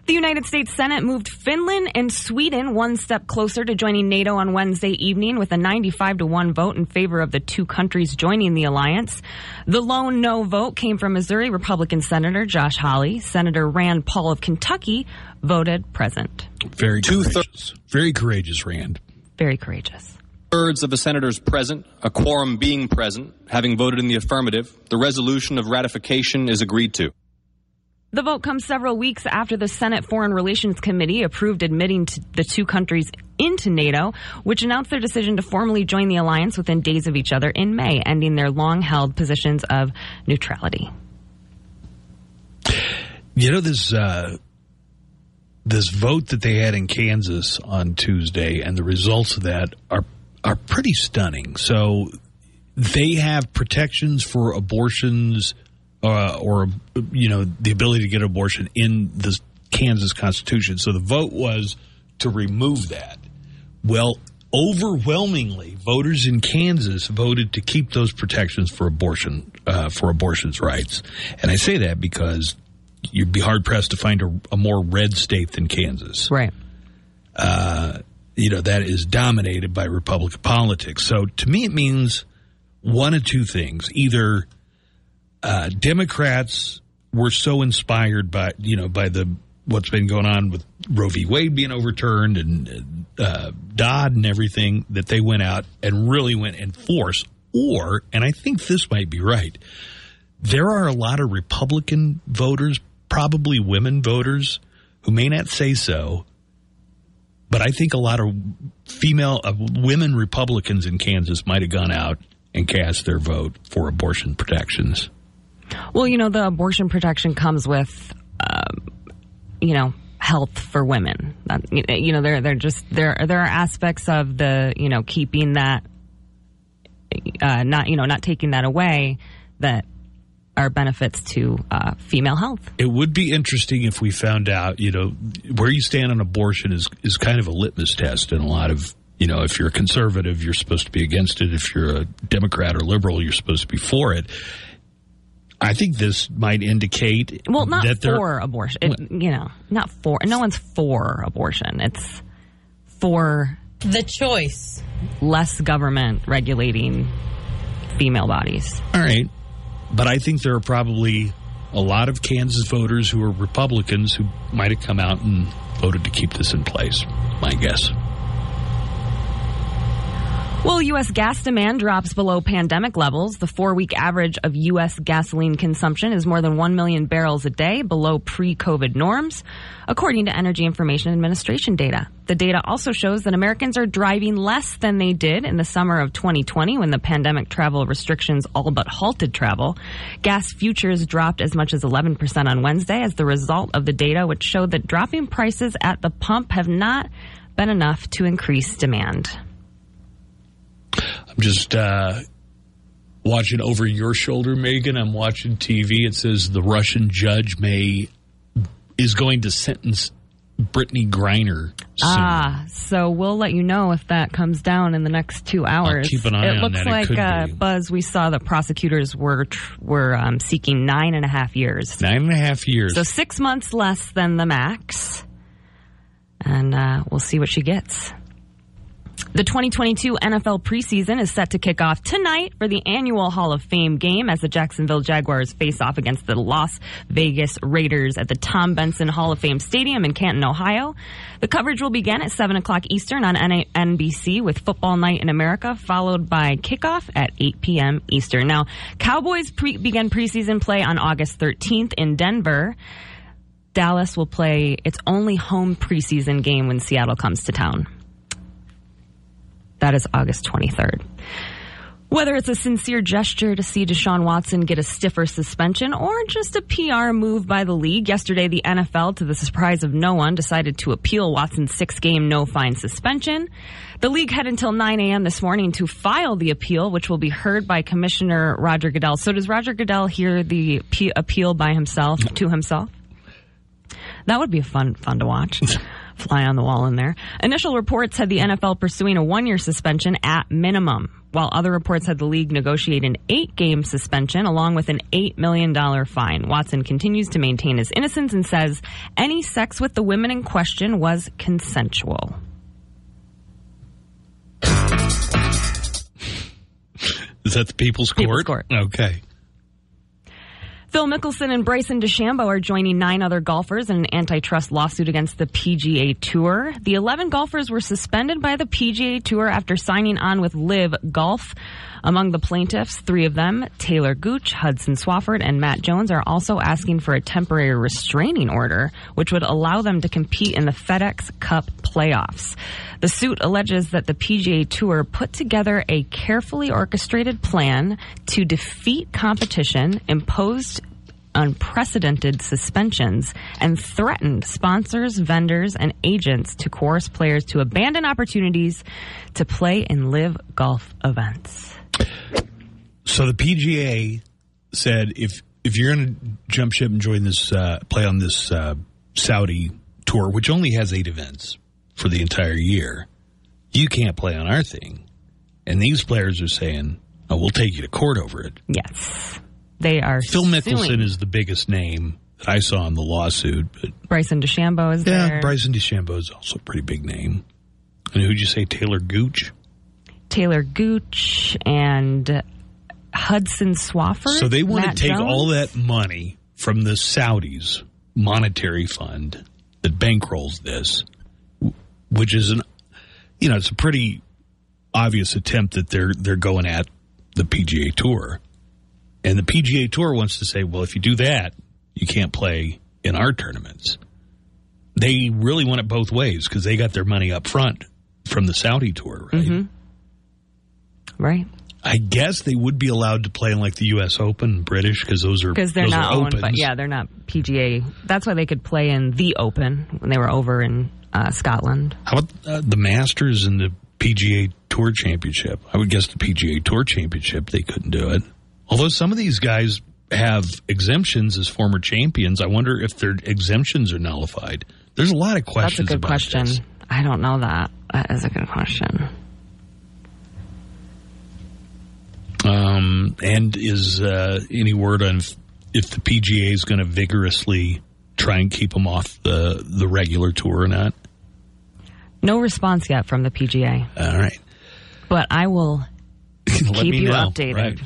The United States Senate moved Finland and Sweden one step closer to joining NATO on Wednesday evening with a 95 to 1 vote in favor of the two countries joining the alliance. The lone no vote came from Missouri Republican Senator Josh Hawley. Senator Rand Paul of Kentucky voted present. Very two courageous. Very courageous, Rand. Very courageous. Thirds of the senators present, a quorum being present, having voted in the affirmative, the resolution of ratification is agreed to. The vote comes several weeks after the Senate Foreign Relations Committee approved admitting the two countries into NATO, which announced their decision to formally join the alliance within days of each other in May, ending their long held positions of neutrality. You know this uh, this vote that they had in Kansas on Tuesday, and the results of that are are pretty stunning. So they have protections for abortions uh, or you know the ability to get abortion in the Kansas Constitution. So the vote was to remove that. Well, overwhelmingly, voters in Kansas voted to keep those protections for abortion uh, for abortion's rights. And I say that because you'd be hard pressed to find a, a more red state than Kansas. Right. Uh, you know that is dominated by Republican politics. So to me, it means one of two things: either uh, Democrats were so inspired by you know by the what's been going on with Roe v. Wade being overturned and uh, Dobbs and everything that they went out and really went in force. Or, and I think this might be right, there are a lot of Republican voters, probably women voters, who may not say so, but I think a lot of female uh, women Republicans in Kansas might have gone out and cast their vote for abortion protections. Well, you know, the abortion protection comes with, um, you know, health for women. You know, there there just there there are aspects of the you know keeping that, uh, not you know not taking that away that are benefits to uh, female health. It would be interesting if we found out, you know, where you stand on abortion is is kind of a litmus test in a lot of you know, if you're a conservative, you're supposed to be against it. If you're a Democrat or liberal, you're supposed to be for it. I think this might indicate well, not that for abortion. It, you know, not for. No one's for abortion. It's for the choice. Less government regulating female bodies. All right. But I think there are probably a lot of Kansas voters who are Republicans who might have come out and voted to keep this in place. My guess. Well, U.S. gas demand drops below pandemic levels. The four week average of U.S. gasoline consumption is more than 1 million barrels a day below pre COVID norms, according to Energy Information Administration data. The data also shows that Americans are driving less than they did in the summer of 2020 when the pandemic travel restrictions all but halted travel. Gas futures dropped as much as 11% on Wednesday as the result of the data, which showed that dropping prices at the pump have not been enough to increase demand. I'm just uh, watching over your shoulder, Megan. I'm watching TV. It says the Russian judge may is going to sentence Brittney Griner. Soon. Ah, so we'll let you know if that comes down in the next two hours. keep an eye it on looks that. It like could uh. Buzz. We saw the prosecutors were were um, seeking nine and a half years. Nine and a half years. So six months less than the max, and uh, we'll see what she gets. The 2022 NFL preseason is set to kick off tonight for the annual Hall of Fame game as the Jacksonville Jaguars face off against the Las Vegas Raiders at the Tom Benson Hall of Fame Stadium in Canton, Ohio. The coverage will begin at 7 o'clock Eastern on NBC with Football Night in America, followed by kickoff at 8 p.m. Eastern. Now, Cowboys pre- begin preseason play on August 13th in Denver. Dallas will play its only home preseason game when Seattle comes to town. That is August 23rd. Whether it's a sincere gesture to see Deshaun Watson get a stiffer suspension or just a PR move by the league, yesterday the NFL, to the surprise of no one, decided to appeal Watson's six game no fine suspension. The league had until 9 a.m. this morning to file the appeal, which will be heard by Commissioner Roger Goodell. So does Roger Goodell hear the appeal by himself, to himself? That would be fun, fun to watch. Fly on the wall in there. Initial reports had the NFL pursuing a one year suspension at minimum, while other reports had the league negotiate an eight game suspension along with an $8 million fine. Watson continues to maintain his innocence and says any sex with the women in question was consensual. Is that the People's Court? People's Court. Okay. Phil Mickelson and Bryson DeChambeau are joining nine other golfers in an antitrust lawsuit against the PGA Tour. The 11 golfers were suspended by the PGA Tour after signing on with LIV Golf. Among the plaintiffs, three of them, Taylor Gooch, Hudson Swafford, and Matt Jones, are also asking for a temporary restraining order, which would allow them to compete in the FedEx Cup playoffs. The suit alleges that the PGA Tour put together a carefully orchestrated plan to defeat competition imposed unprecedented suspensions and threatened sponsors, vendors, and agents to coerce players to abandon opportunities to play in LIV Golf events. So the PGA said if if you're going to jump ship and join this uh, play on this uh, Saudi tour, which only has eight events for the entire year, you can't play on our thing. And these players are saying, "Oh, we'll take you to court over it." Yes, they are. Phil Mickelson suing. is the biggest name that I saw in the lawsuit, but Bryson DeChambeau is yeah, there. Bryson DeChambeau is also a pretty big name. And who'd you say, Taylor Gooch? Taylor Gooch and Hudson Swafford. So they want Matt to take Jones? all that money from the Saudis monetary fund that bankrolls this, which is an, you know, it's a pretty obvious attempt that they're they're going at the PGA Tour, and the PGA Tour wants to say, well, if you do that, you can't play in our tournaments. They really want it both ways because they got their money up front from the Saudi tour, right? Mhm. Right. I guess they would be allowed to play in like the U.S. Open, British, because those are Because they're not owned, yeah, they're not PGA. That's why they could play in the Open when they were over in uh, Scotland. How about uh, the Masters and the PGA Tour Championship? I would guess the PGA Tour Championship they couldn't do it. Although some of these guys have exemptions as former champions, I wonder if their exemptions are nullified. There's a lot of questions. That's a good about question. this. I don't know that. That is a good question. Um, and is uh, any word on if, the PGA is going to vigorously try and keep them off the the regular tour or not? No response yet from the PGA, All right, but I will keep you know. updated. Right.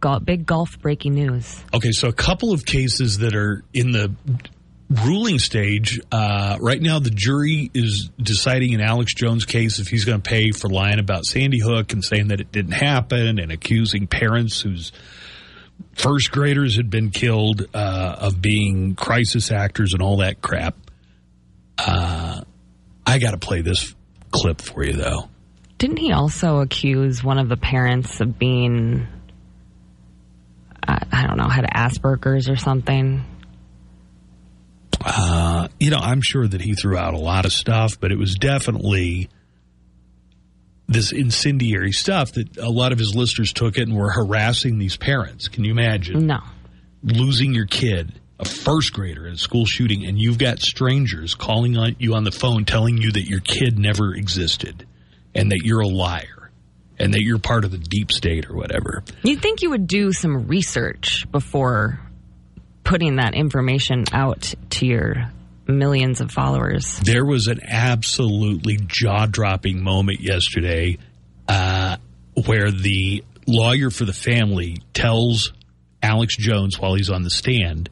Gol- big golf breaking news. Okay, so a couple of cases that are in the ruling stage. Uh, right now, the jury is deciding in Alex Jones' case if he's going to pay for lying about Sandy Hook and saying that it didn't happen and accusing parents whose first graders had been killed uh, of being crisis actors and all that crap. Uh, I got to play this clip for you, though. Didn't he also accuse one of the parents of being, I, I don't know, had Asperger's or something? Uh, you know, I'm sure that he threw out a lot of stuff, but it was definitely this incendiary stuff that a lot of his listeners took it and were harassing these parents. Can you imagine? No. Losing your kid, a first grader in a school shooting, and you've got strangers calling on you on the phone telling you that your kid never existed and that you're a liar and that you're part of the deep state or whatever. You'd think you would do some research before putting that information out to your millions of followers. There was an absolutely jaw dropping moment yesterday uh, where the lawyer for the family tells Alex Jones while he's on the stand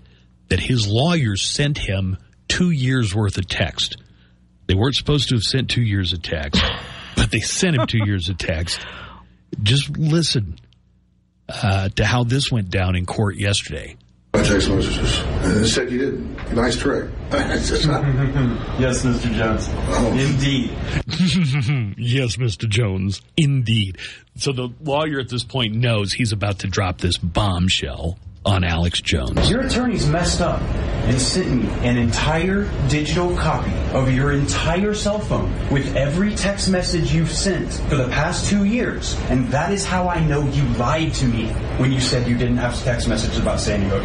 that his lawyers sent him two years worth of text. They weren't supposed to have sent two years of text, but they sent him two years of text. Just listen uh, to how this went down in court yesterday. My text messages. And it said you didn't. Nice trick. It's just not- yes, Mr. Jones. Oh. Indeed. yes, Mr. Jones. Indeed. So the lawyer at this point knows he's about to drop this bombshell on Alex Jones. Your attorney's messed up and sent me an entire digital copy of your entire cell phone with every text message you've sent for the past two years. And that is how I know you lied to me when you said you didn't have text messages about Sandy Hook.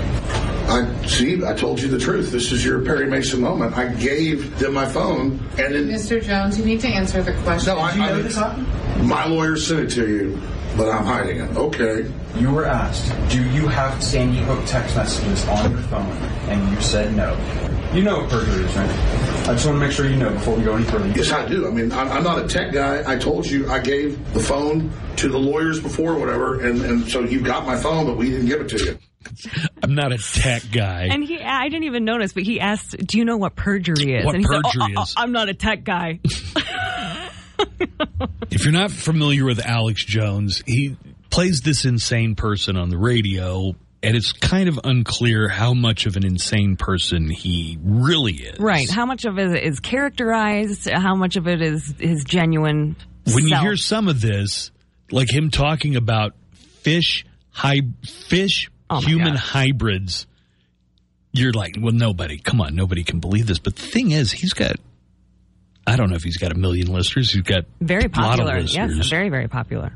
I see. I told you the truth. This is your Perry Mason moment. I gave them my phone, and then Mr. Jones, you need to answer the question. No, I- Did you I- know this happened? my lawyer sent it to you, but I'm hiding it. Okay. You were asked, do you have Sandy Hook text messages on your phone? And you said no. You know what perjury is, right? I just want to make sure you know before we go any further. Yes, I do. I mean, I'm, I'm not a tech guy. I told you I gave the phone to the lawyers before, whatever, and, and so you got my phone, but we didn't give it to you. I'm not a tech guy. And he, I didn't even notice, but he asked, "Do you know what perjury is?" What and he perjury said, oh, is? Oh, oh, I'm not a tech guy. If you're not familiar with Alex Jones, he plays this insane person on the radio, and it's kind of unclear how much of an insane person he really is. right? How much of it is characterized? How much of it is his genuine? When you hear some of this, like him talking about fish, hy- fish Oh human God. hybrids you're like, well, nobody, come on, nobody can believe this. But the thing is, he's got, I don't know if he's got a million listeners. He's got Very a lot popular. of Yes, very, very popular.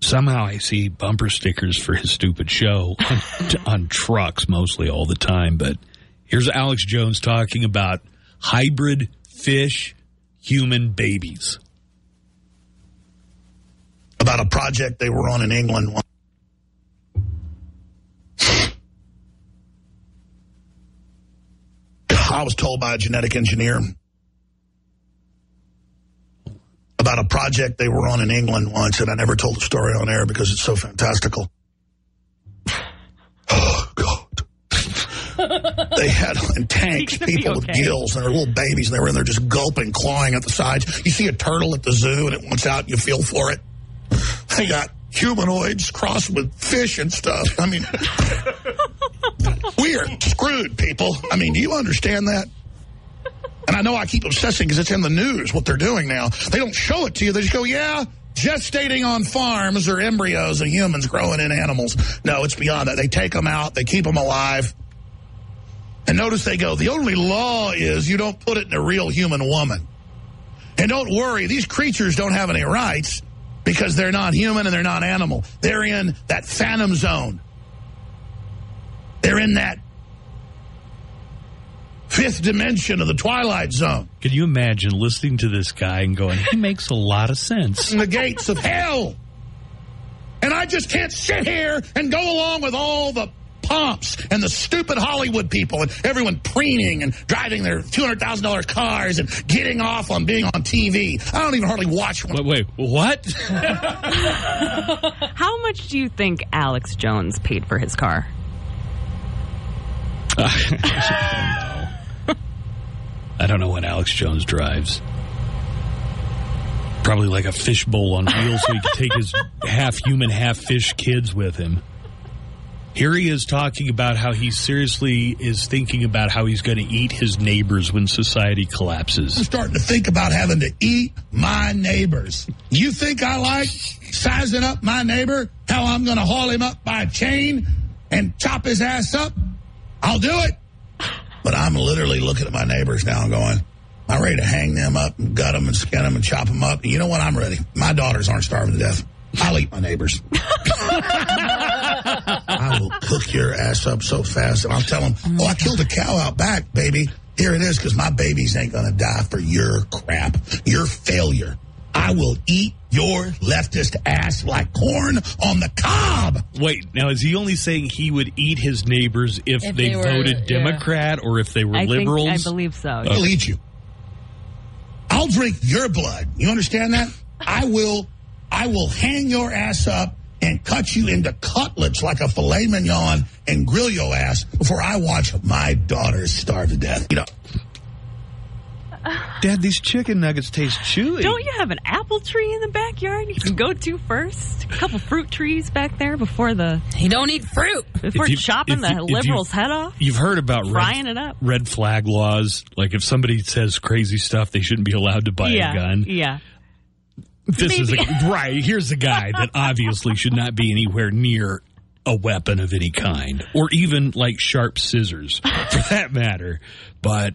Somehow I see bumper stickers for his stupid show on, on trucks mostly all the time. But here's Alex Jones talking about hybrid fish human babies. about a project they were on in England. I was told by a genetic engineer about a project they were on in England once, and I never told the story on air because it's so fantastical. Oh, God. They had in tanks people with gills and they're little babies, and they were in there just gulping, clawing at the sides. You see a turtle at the zoo, and it wants out, you feel for it. They got humanoids crossed with fish and stuff. I mean, we are screwed, people. I mean, do you understand that? And I know I keep obsessing because it's in the news what they're doing now. They don't show it to you. They just go, yeah, gestating on farms or embryos of humans growing in animals. No, it's beyond that. They take them out, they keep them alive. And notice they go, the only law is you don't put it in a real human woman. And don't worry, these creatures don't have any rights because they're not human and they're not animal. They're in that phantom zone. They're in that fifth dimension of the twilight zone. Can you imagine listening to this guy and going, he makes a lot of sense? in the gates of hell. And I just can't sit here and go along with all the pomps and the stupid Hollywood people and everyone preening and driving their $200,000 cars and getting off on being on TV. I don't even hardly watch one. Wait, wait what? How much do you think Alex Jones paid for his car? I don't know what Alex Jones drives. Probably like a fishbowl on wheels so he can take his half human, half fish kids with him. Here he is talking about how he seriously is thinking about how he's going to eat his neighbors when society collapses. I'm starting to think about having to eat my neighbors. You think I like sizing up my neighbor? How I'm going to haul him up by a chain and chop his ass up? I'll do it. But I'm literally looking at my neighbors now and going, I'm ready to hang them up and gut them and skin them and chop them up. And you know what? I'm ready. My daughters aren't starving to death. I'll eat my neighbors. I will cook your ass up so fast. And I'll tell them, oh, I killed a cow out back, baby. Here it is, because my babies ain't going to die for your crap, your failure. I will eat your leftist ass like corn on the cob. Wait, now is he only saying he would eat his neighbors if, If they, they were- voted yeah. Democrat or if they were I liberals? Think, I believe so. I'll eat you. I'll drink your blood. You understand that? I will I will hang your ass up and cut you into cutlets like a filet mignon and grill your ass before I watch my daughters starve to death. You know, Dad, these chicken nuggets taste chewy. Don't you have an apple tree in the backyard you can go to first? A couple fruit trees back there before the. You don't eat fruit. Before If you- chopping if the you- if you- liberal's head off? You've heard about Frying red, it up. red flag laws. Like if somebody says crazy stuff, they shouldn't be allowed to buy yeah. a gun. Yeah. This is a, Maybe. right. Here's a guy that obviously should not be anywhere near a weapon of any kind, or even like sharp scissors, for that matter. But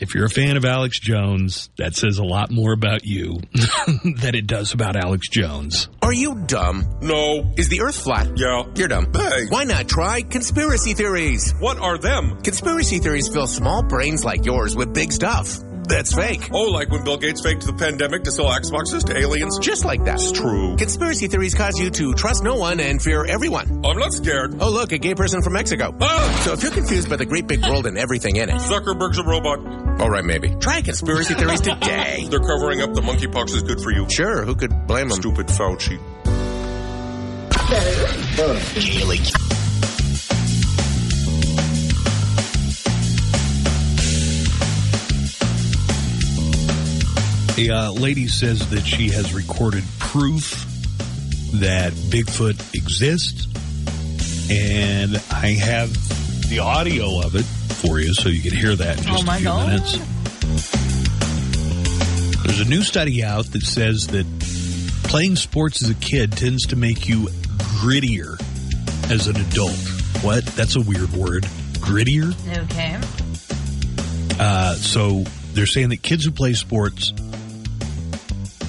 if you're a fan of Alex Jones, that says a lot more about you than it does about Alex Jones. Are you dumb? No. Is the Earth flat? Yeah. You're dumb. Hey. Why not try conspiracy theories? What are them? Conspiracy theories fill small brains like yours with big stuff. That's fake. Oh, like when Bill Gates faked the pandemic to sell Xboxes to aliens? Just like that. It's true. Conspiracy theories cause you to trust no one and fear everyone. I'm not scared. Oh, look, a gay person from Mexico. Ah! So if you're confused by the great big world and everything in it. Zuckerberg's a robot. All right, maybe. Try conspiracy theories today. They're covering up the monkeypox is good for you. Sure, who could blame them? Stupid Fauci. Gaily. A uh, lady says that she has recorded proof that Bigfoot exists, and I have the audio of it for you so you can hear that in just Oh a few God. minutes. There's a new study out that says that playing sports as a kid tends to make you grittier as an adult. What? That's a weird word. grittier. Okay. Uh, so they're saying that kids who play sports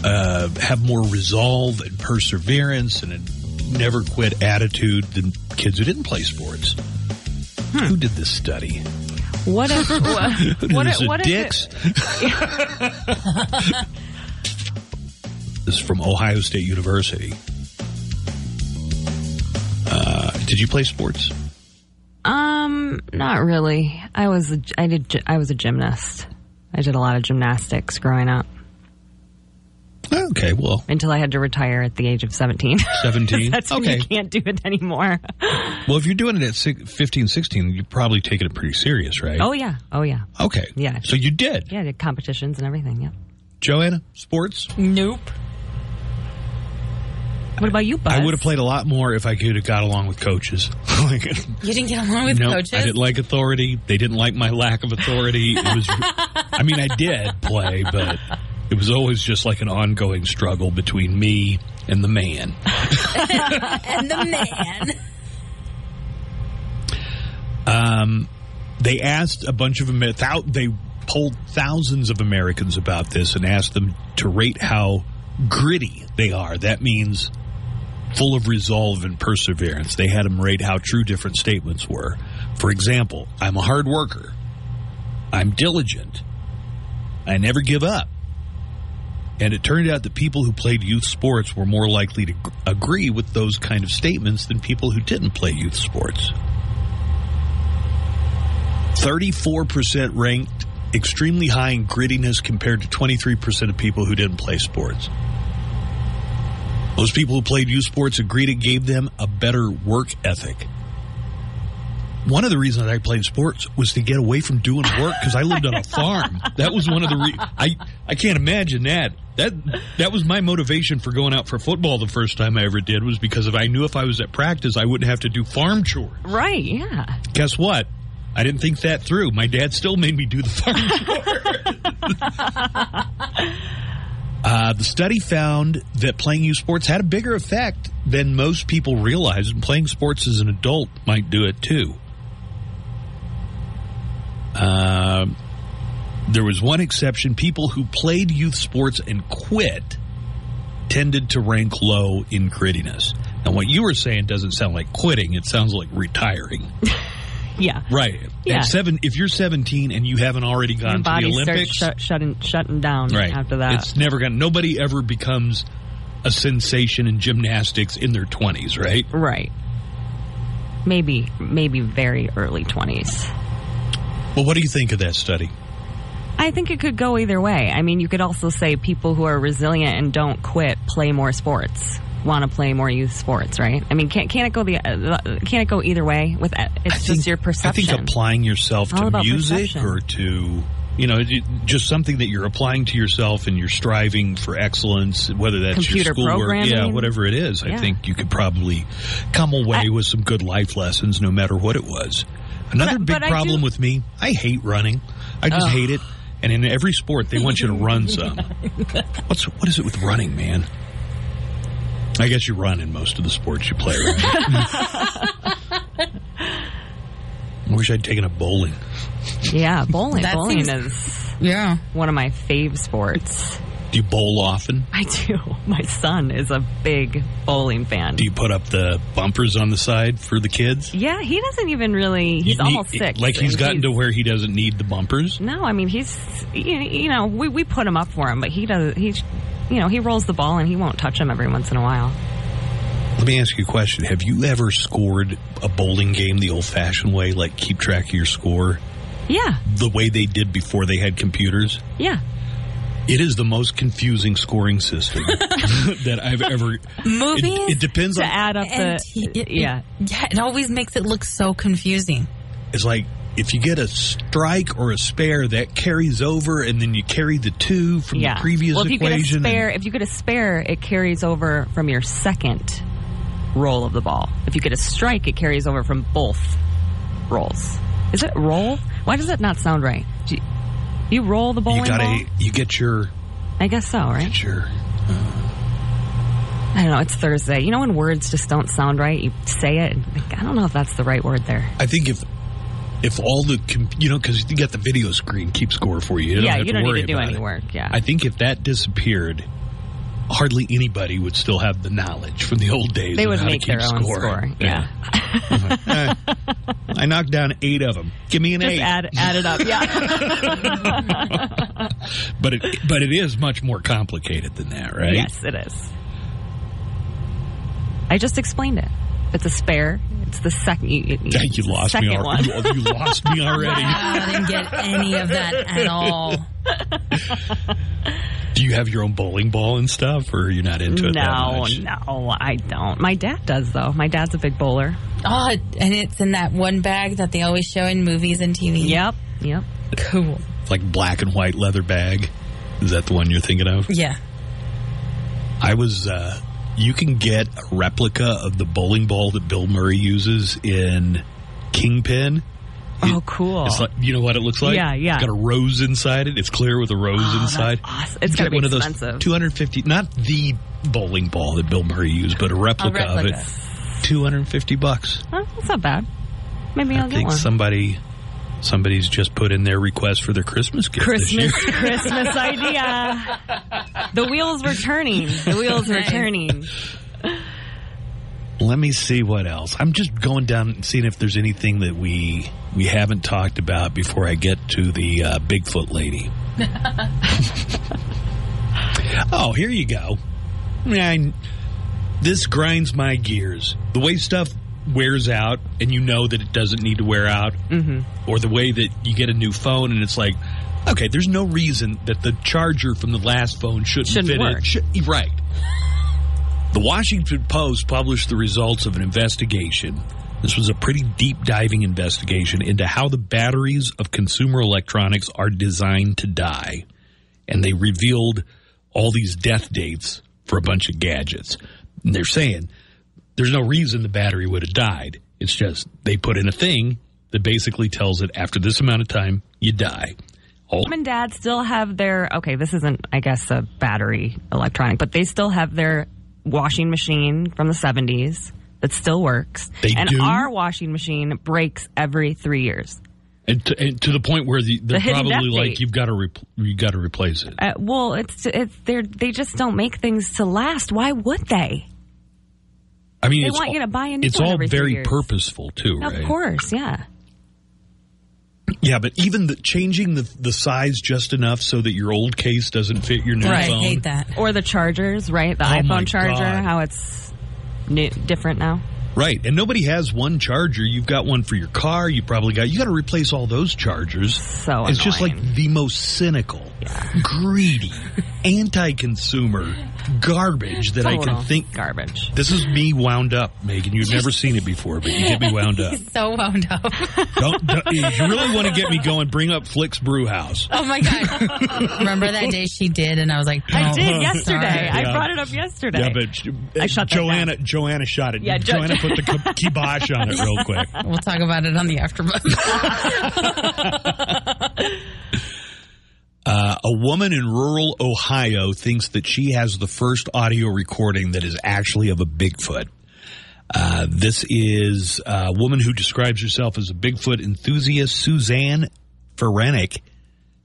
uh, have more resolve and perseverance and a never quit attitude than kids who didn't play sports. Who did this study? What if what, what, what if Dicks? it- This is from Ohio State University. Uh, did you play sports? um, not really. I was a, I did I was a gymnast. I did a lot of gymnastics growing up. Okay, well, until I had to retire at the age of 17. 17? That's when Okay. you can't do it anymore. Well, if you're doing it at six, 15, 16, you're probably taking it pretty serious, right? Oh yeah. Oh yeah. Okay. Yeah. So you did. Yeah, I did competitions and everything. Yeah. Joanna, sports? Nope. What about you, Buzz? I would have played a lot more if I could have got along with coaches. like, You didn't get along with no, coaches? I didn't like authority. They didn't like my lack of authority. It was, I mean, I did play, but it was always just like an ongoing struggle between me and the man. and the man. Um, they asked a bunch of thou- they polled thousands of Americans about this and asked them to rate how gritty they are. That means full of resolve and perseverance. They had them rate how true different statements were. For example, I'm a hard worker. I'm diligent. I never give up. And it turned out that people who played youth sports were more likely to agree with those kind of statements than people who didn't play youth sports. 34% ranked extremely high in grittiness compared to 23% of people who didn't play sports. Those people who played youth sports agreed it gave them a better work ethic. One of the reasons I played sports was to get away from doing work because I lived on a farm. That was one of the re- I I can't imagine that. That that was my motivation for going out for football the first time I ever did was because if I knew if I was at practice I wouldn't have to do farm chores. Right, yeah. Guess what? I didn't think that through. My dad still made me do the farm chores. Uh, the study found that playing youth sports had a bigger effect than most people realize, and playing sports as an adult might do it too. Uh, there was one exception. People who played youth sports and quit tended to rank low in grittiness. Now, what you were saying doesn't sound like quitting, it sounds like retiring. Yeah. Right. Yeah. Seven, if you're 17 and you haven't already gone to the Olympics, starts shut, shutting shutting down right after that. it's never going. to Nobody ever becomes a sensation in gymnastics in their 20s, right? right. Maybe maybe very early 20s. Well, what do you think of that study? I think it could go either way. I mean, you could also say people who are resilient and don't quit play more sports, want to play more youth sports, right? I mean, can't can't it go the uh, can't it go either way? With uh, it's just your perception. I think applying yourself to music perception. or to you know just something that you're applying to yourself and you're striving for excellence, whether that's Computer your schoolwork, yeah, whatever it is. I think you could probably come away with some good life lessons, no matter what it was. Another But- big but problem do- with me, I hate running. I just Ugh. hate it. And in every sport, they want you to run some. What's what is it with running, man? I guess you run in most of the sports you play. Right? I wish I'd taken up bowling. yeah, bowling. That bowling seems- is yeah one of my fave sports. Do you bowl often? I do. My son is a big bowling fan. Do you put up the bumpers on the side for the kids? Yeah, he doesn't even really. He's You almost six. Like he's gotten to where he doesn't need the bumpers. No, I mean he's you know we we put him up for him, but he does he's you know he rolls the ball and he won't touch him every once in a while. Let me ask you a question. Have you ever scored a bowling game the old fashioned way, like keep track of your score, Yeah, the way they did before they had computers? yeah. It is the most confusing scoring system that I've ever. Movies It, it depends To on. add up the he- it- yeah. yeah it always makes it look so confusing It's like if you get a strike or a spare, that carries over, and then you carry the two from yeah. the previous well, if you get a equation. and- spare, if you get a spare, it carries over from your second roll of the ball. If you get a strike, it carries over from both rolls. Is it roll? Why does it not sound right? You, roll the bowling you gotta, ball? you get your, I guess so, right? your. I don't know. It's Thursday. You know when words just don't sound right? You say it. think, I don't know if that's the right word there. I think if if all the com- you know because you got the video screen keep score for you. You don't yeah, you don't need to do any it. work. Yeah. I think if that disappeared, hardly anybody would still have the knowledge from the old days. they would make their own score. score. Yeah. Eh, I knocked down eight of them. Give me an Just eight. add add it up. Yeah. but it but it is much more complicated than that, right? Yes, it is. I just explained it. It's a spare. It's the second. You, you, Yeah, you lost me. second al- one. You, you lost me already. I didn't get any of that at all. Do you have your own bowling ball and stuff, or you're not into it that No, much? no, I don't. My dad does though. My dad's a big bowler. Oh, and it's in that one bag that they always show in movies and TV. Yep, yep. Cool. Like black and white leather bag. Is that the one you're thinking of? Yeah. I was. uh You can get a replica of the bowling ball that Bill Murray uses in Kingpin. Oh, cool. It's like you know what it looks like. Yeah, yeah. It's got a rose inside it. It's clear with a rose Oh, inside. awesome. It's be one of those two hundred fifty. Not the bowling ball that Bill Murray used, but a replica, of replica. it. Two hundred fifty bucks. Oh, that's not bad. Maybe I'll I get think one. somebody somebody's just put in their request for their Christmas gift. this year. Christmas Christmas idea. The wheels were turning. The wheels were turning. Let me see what else. I'm just going down and seeing if there's anything that we we haven't talked about before I get to the uh, Bigfoot lady. oh, here you go. Man, this grinds my gears. The way stuff wears out, and you know that it doesn't need to wear out, Mm-hmm. or the way that you get a new phone and it's like, okay, there's no reason that the charger from the last phone shouldn't, Shouldn't fit in. work. Should- right. The Washington Post published the results of an investigation. This was a pretty deep diving investigation into how the batteries of consumer electronics are designed to die. And they revealed all these death dates for a bunch of gadgets. And they're saying there's no reason the battery would have died. It's just they put in a thing that basically tells it after this amount of time, you die. All, Mom and dad still have their okay. This isn't, I guess, a battery electronic, but they still have their washing machine from the seventies that still works. They and do? our washing machine breaks every three years. and, to, and to the point where the, they're The probably like date. you've got to repl you got to replace it. Uh, well, it's it's they they just don't make things to last. Why would they? I mean, They it's want all, you to buy a new It's one all every very years. purposeful too, right? Of course, yeah. Yeah, but even the, changing the the size just enough so that your old case doesn't fit your new phone. that. Or the chargers, right? The Oh iPhone charger, God. how it's new, different now. Right, and nobody has one charger. You've got one for your car. You probably got. You got to replace all those chargers. So it's just like the most cynical, greedy, anti-consumer garbage that I can think. Garbage. This is me wound up, Megan. You've never seen it before, but you get me wound up. So wound up. Don't, don't- if you really want to get me going, bring up Flick's Brew House. Oh my god! Remember that day she did, and I was like, I "Oh, did yesterday. I Yeah. brought it up yesterday. Yeah, but sh- I shut that Joanna. Joanna shot it. Yeah, Jo- Joanna put the kibosh on it real quick. We'll talk about it on the afterbuzz. Uh, a woman in rural Ohio thinks that she has the first audio recording that is actually of a Bigfoot. Uh, this is a woman who describes herself as a Bigfoot enthusiast. Suzanne Ferenik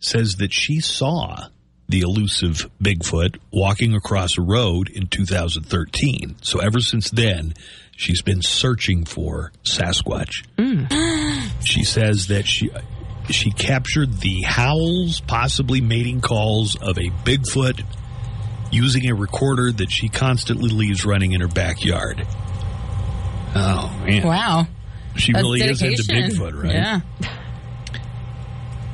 says that she saw the elusive Bigfoot walking across a road in 2013. So ever since then, she's been searching for Sasquatch. She says that she she captured the howls, possibly mating calls of a Bigfoot using a recorder that she constantly leaves running in her backyard. Oh man. wow, She That's really is into. Bigfoot, right? Yeah.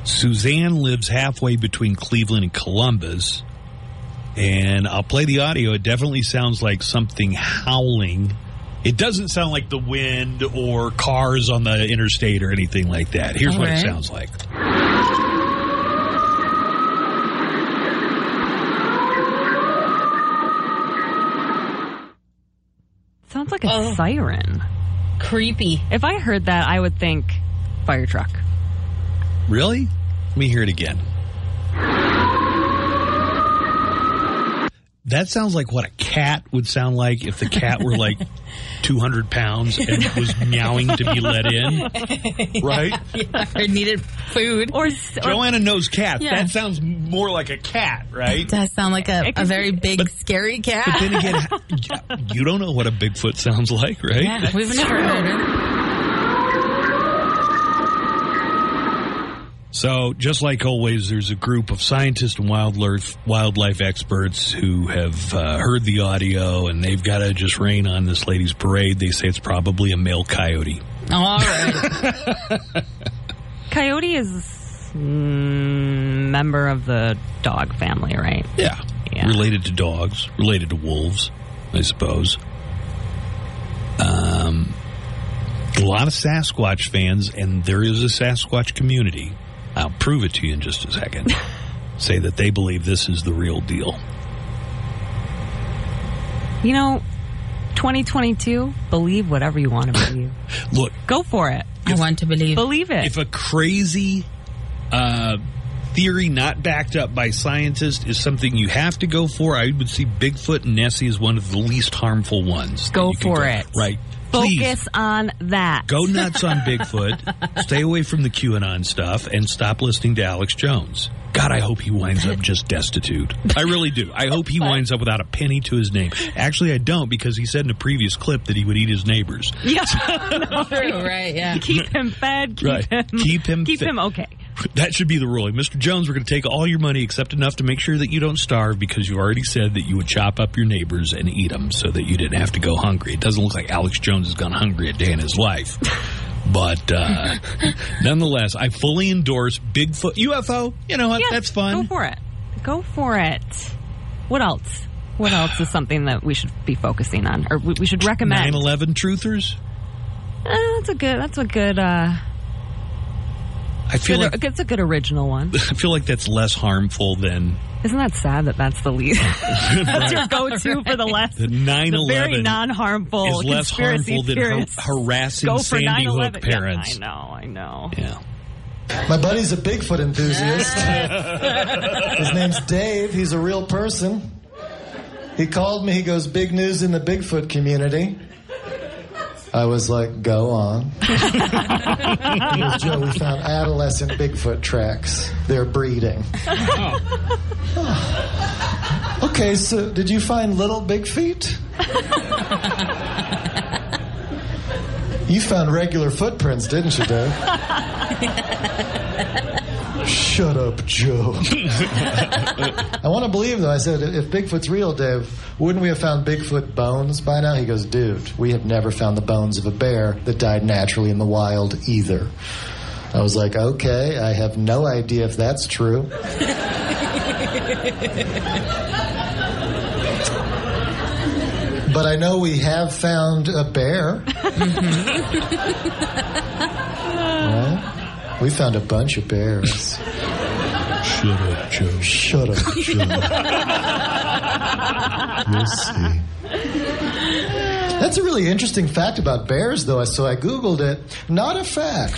Suzanne lives halfway between Cleveland and Columbus. And I'll play the audio. It definitely sounds like something howling. It doesn't sound like the wind or cars on the interstate or anything like that. Here's what it sounds like. Sounds like a Oh. siren. Creepy. If I heard that, I would think fire truck. Really? Let me hear it again. That sounds like what a cat would sound like if the cat were like 200 pounds and was meowing to be let in. Right? Yeah, or needed food. Or, Joanna knows cats. Yeah. That sounds more like a cat, right? It does sound like a, a very big, scary cat. But then again, you don't know what a Bigfoot sounds like, right? yeah, we've never heard it. So, just like always, there's a group of scientists and wildlife wildlife experts who have uh, heard the audio, and they've got to just rain on this lady's parade. They say it's probably a male coyote. All right. Coyote is mm, member of the dog family, right? Yeah. Related to dogs, related to wolves, I suppose. Um, a lot of Sasquatch fans, and there is a Sasquatch community. I'll prove it to you in just a second. say that they believe this is the real deal. You know, 2022, believe whatever you want to believe. Look, Go for it. I want to believe. Believe it. if a crazy uh, theory not backed up by scientists is something you have to go for, I would see Bigfoot and Nessie as one of the least harmful ones. that Go for go- it. Right. Please. Focus on that. Go nuts on Bigfoot. Stay away from the QAnon stuff and stop listening to Alex Jones. God, I hope he winds up just destitute. I really do. I hope he winds up without a penny to his name. Actually, I don't because he said in a previous clip that he would eat his neighbors. Yeah. True, right, yeah. Keep him fed. Keep Right. him. Keep him Keep fit. him okay. That should be the ruling. Mr. Jones, we're going to take all your money except enough to make sure that you don't starve because you already said that you would chop up your neighbors and eat them so that you didn't have to go hungry. It doesn't look like Alex Jones has gone hungry a day in his life. But uh, nonetheless, I fully endorse Bigfoot UFO. You know what? Yeah, That's fun. Go for it. Go for it. What else? What else is something that we should be focusing on, or we, should recommend? 9/11 truthers. Eh, that's a good. That's a good. Uh, I feel good, like it's a good original one. I feel like that's less harmful than Isn't that sad that that's the lead? that's your go-to for the less the 9/11. very non-harmful is less conspiracy harmful than har- harassing Go for Sandy 9/11. Hook parents. Yeah, I know. I know. Yeah. My buddy's a Bigfoot enthusiast. His name's Dave. He's a real person. He called me. He goes, Big news in the Bigfoot community. I was like, go on. Joe, we found adolescent Bigfoot tracks. They're breeding. Okay, so did you find little big feet? You found regular footprints, didn't you, Dave? Shut up, Joe. I want to believe, though. I said, if Bigfoot's real, Dave, wouldn't we have found Bigfoot bones by now? He goes, dude, we have never found the bones of a bear that died naturally in the wild either. I was like, okay, I have no idea if that's true. But I know we have found a bear. Right? We found a bunch of bears. Shut up, Joe. Shut up, Joe. We'll see. That's a really interesting fact about bears, though. So I Googled it. Not a fact.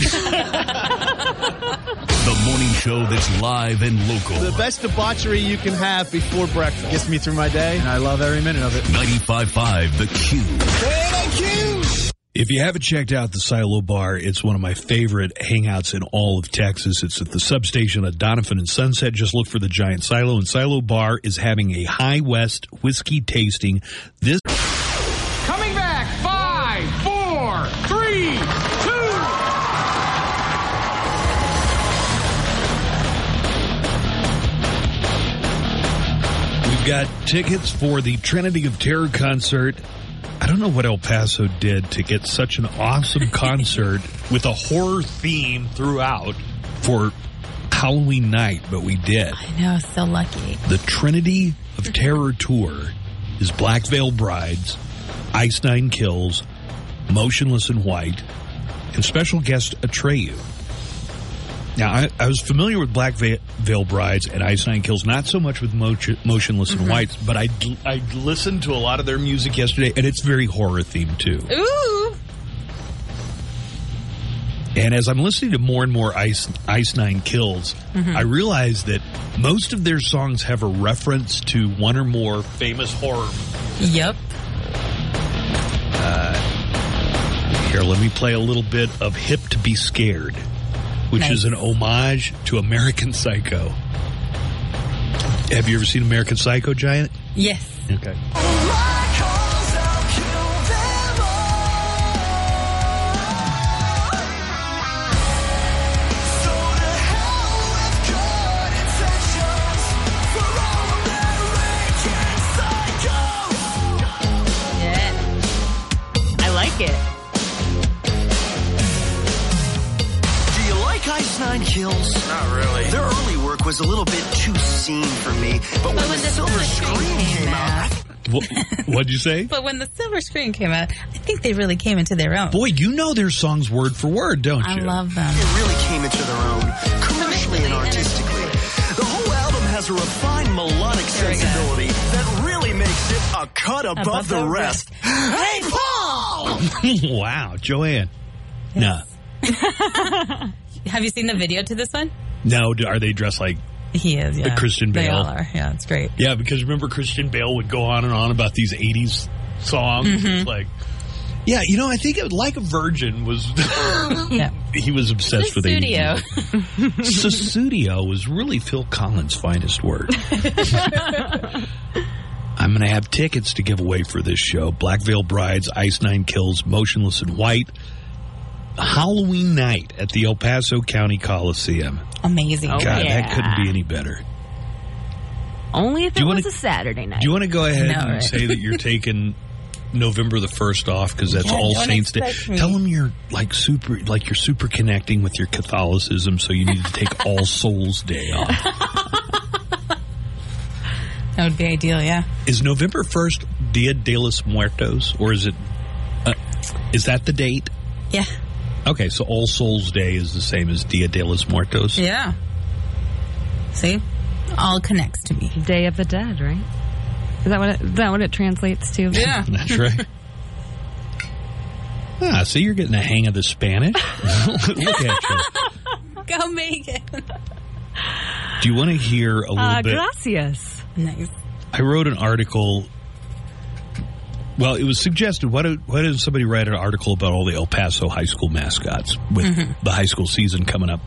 The morning show that's live and local. The best debauchery you can have before breakfast. Gets me through my day, and I love every minute of it. 95.5 The Q. If you haven't checked out the Silo Bar, it's one of my favorite hangouts in all of Texas. It's at the substation at Donovan and Sunset. Just look for the giant silo. And Silo Bar is having a High West whiskey tasting this. Coming back. Five, four, three, two. We've got tickets for the Trinity of Terror concert. I don't know what El Paso did to get such an awesome concert with a horror theme throughout for Halloween night, but we did. I know, so lucky. The Trinity of Terror tour is Black Veil Brides, Ice Nine Kills, Motionless in White, and special guest Atreyu. Now, I, I was familiar with Black Veil Brides and Ice Nine Kills, not so much with Motion, Motionless in Mhm. White, but I, I listened to a lot of their music yesterday, and it's very horror themed too. Ooh. And as I'm listening to more and more Ice Ice Nine Kills, Mhm. I realize that most of their songs have a reference to one or more famous horror. Yep. Uh, here, let me play a little bit of "Hip to Be Scared," which Nice. is an homage to American Psycho. Have you ever seen American Psycho, Giant? Yes. Okay. Kills? Not really. Their early work was a little bit too seen for me, but when, the, Silver Scream came out, What, what'd you say? But when the Silver Scream came out, I think they really came into their own. Boy, you know their songs word for word, don't I you? I love them. it really came into their own, commercially and artistically. The whole album has a refined melodic sensibility that really makes it a cut above, Above the the rest. Hey, Paul! wow, Joanne. No, Have you seen the video to this one? no. Are they dressed like? He is, yeah. Christian Bale. They all are. Yeah, it's great. Yeah, because remember Christian Bale would go on and on about these '80s songs. Mhm. Like, yeah, you know, I think it, like a Virgin was. Yeah. he was obsessed with Studio. 80s. Studio was really Phil Collins' finest work. I'm going to have tickets to give away for this show. Black Veil Brides, Ice Nine Kills, Motionless in White. Halloween night at the El Paso County Coliseum. Amazing. Oh, God, yeah. that couldn't be any better. Only if Do it was wanna- a Saturday night. Do you want to go ahead No, and right. say that you're taking November the first off because that's Yeah, All Saints Day? me. Tell them you're like super, like you're super connecting with your Catholicism, so you need to take All Souls Day off. That would be ideal, yeah. Is November first Dia de los Muertos, or is it? Uh, is that the date? Yeah. Okay, so All Souls Day is the same as Dia de los Muertos. Yeah. See? All connects to me. Day of the Dead, right? Is that what it, is that what it translates to? Yeah. That's right. Ah, see, you're getting the hang of the Spanish. Look at you. Go, Megan. Do you want to hear a little Uh, bit? gracias. Nice. I wrote an article. Well, it was suggested. Why, do, why doesn't somebody write an article about all the El Paso high school mascots with Mhm. the high school season coming up?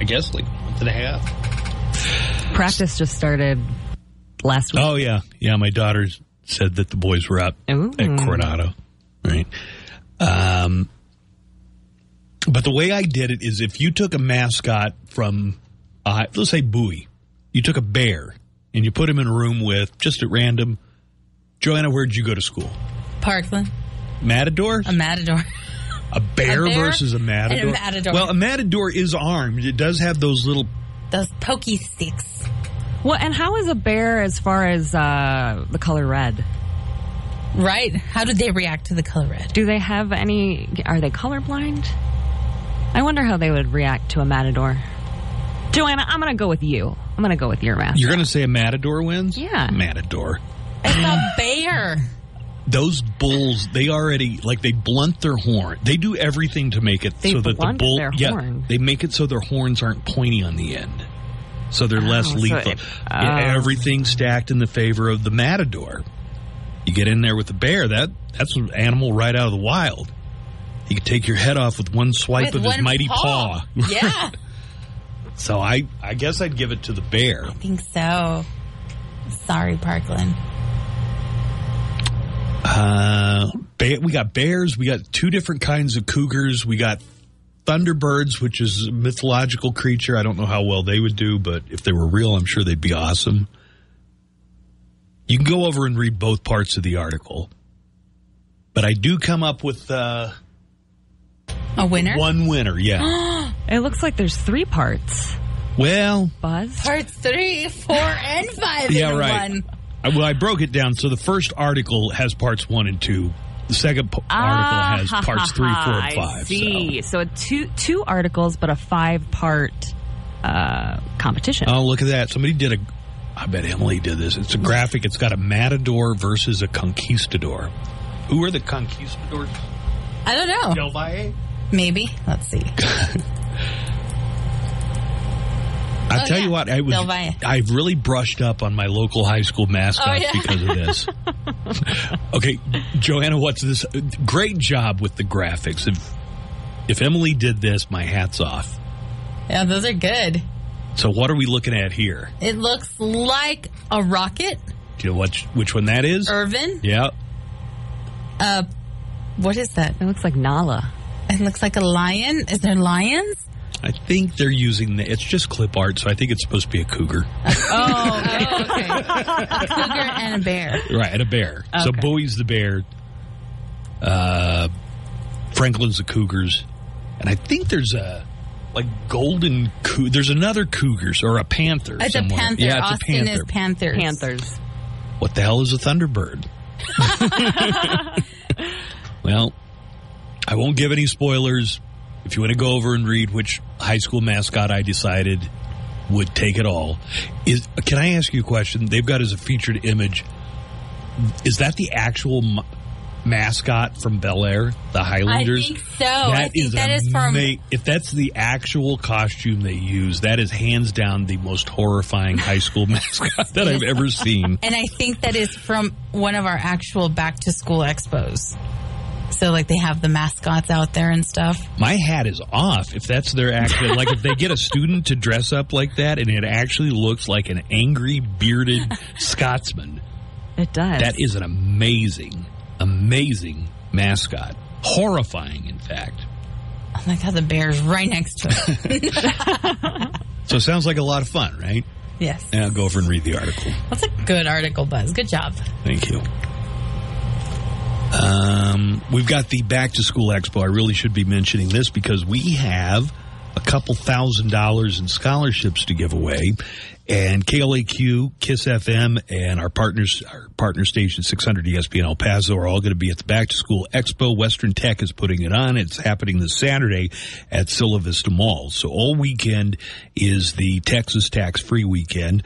I guess like a month and a half. Practice just started last week. Oh yeah, yeah. My daughter said that the boys were out Ooh. at Coronado, right? Um, but the way I did it is, if you took a mascot from, uh, let's say Bowie, you took a bear and you put him in a room with just at random. Joanna, where'd you go to school? Parkland. Matador? A matador. A bear, A bear versus a matador. and a matador. Well, a matador is armed. It does have those little. Those pokey sticks. Well, and how is a bear as far as uh, the color red? Right. How did they react to the color red? Do they have any? Are they colorblind? I wonder how they would react to a matador. Joanna, I'm going to go with you. I'm going to go with your math. You're going to say a matador wins? Yeah. Matador. It's a bear. those bulls they already like they blunt their horn they do everything to make it They so that the bull their yeah horn? they make it so their horns aren't pointy on the end so they're oh, less Oh, so lethal it- oh. everything stacked in the favor of the matador you get in there with the bear that that's an animal right out of the wild he could take your head off with one swipe With of his mighty paw. paw, Yeah. so i i guess i'd give it to the bear I think so. Sorry, Parkland. Uh, ba- we got bears. We got two different kinds of cougars. We got thunderbirds, which is a mythological creature. I don't know how well they would do, but if they were real, I'm sure they'd be awesome. You can go over and read both parts of the article, but I do come up with uh, A winner? one winner. Yeah. it looks like there's three parts. Well, Buzz. Parts three, four, and five yeah, in right. one. I, well, I broke it down. So the first article has parts one and two. The second p- article has Ah, parts three, four, and I five. see. So, a two two articles, but a five part uh, competition. Oh, look at that. Somebody did a. I bet Emily did this. It's a graphic. It's got a matador versus a conquistador. Who are the conquistadors? I don't know. Del Valle? Maybe. Let's see. I Oh, tell yeah. you what, I was They'll buy it. I've really brushed up on my local high school mascots Oh, yeah. because of this. okay, Joanna, what's this? Great job with the graphics. If if Emily did this, my hat's off. Yeah, those are good. So what are we looking at here? It looks like a rocket. Do you know what which one that is? Irvin. Yeah. Uh, what is that? It looks like Nala. It looks like a lion. Is there lions? I think they're using the, it's just clip art, so I think it's supposed to be a cougar. Oh, okay. a cougar and a bear. Right, and a bear. So Bowie's the bear. Uh, Franklin's the cougars, and I think there's a like golden. Cou- there's another cougars or a panther. It's a panther. Yeah, it's Austin a panther. is panthers. Panthers. What the hell is a thunderbird? well, I won't give any spoilers. If you want to go over and read which high school mascot I decided would take it all, is can I ask you a question? They've got as a featured image. Is that the actual m- mascot from Bel Air, the Highlanders? I think so. I think that is from. If that's the actual costume they use, that is hands down the most horrifying high school mascot that I've ever seen. And I think that is from one of our actual back to school expos. So, like, they have the mascots out there and stuff. My hat is off if that's their actual. like if they get a student to dress up like that and it actually looks like an angry bearded Scotsman. It does. That is an amazing, amazing mascot. Horrifying, in fact. Oh my God, the bear's right next to it. So it sounds like a lot of fun, right? yes. And I'll go over and read the article. That's a good article, Buzz. Good job. Thank you. Um, we've got the Back to School Expo. I really should be mentioning this because we have a couple thousand dollars in scholarships to give away. And KLAQ, KISS FM, and our partners, our partner station 600 ESPN El Paso are all going to be at the Back to School Expo. Western Tech is putting it on. It's happening this Saturday at Cielo Vista Mall. So all weekend is the Texas tax free weekend.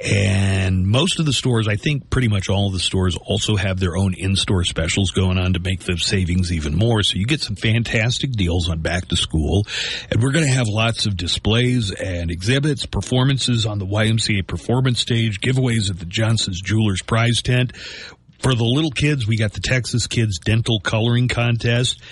And most of the stores, I think pretty much all of the stores also have their own in-store specials going on to make the savings even more. So you get some fantastic deals on back to school. And we're going to have lots of displays and exhibits, performances on the YMCA performance stage, giveaways at the Johnson's Jewelers prize tent. For the little kids, we got the Texas Kids Dental Coloring Contest.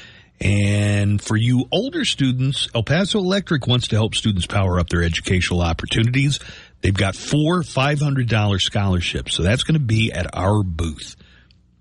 And for you older students, El Paso Electric wants to help students power up their educational opportunities. They've got four $500 scholarships. So that's going to be at our booth.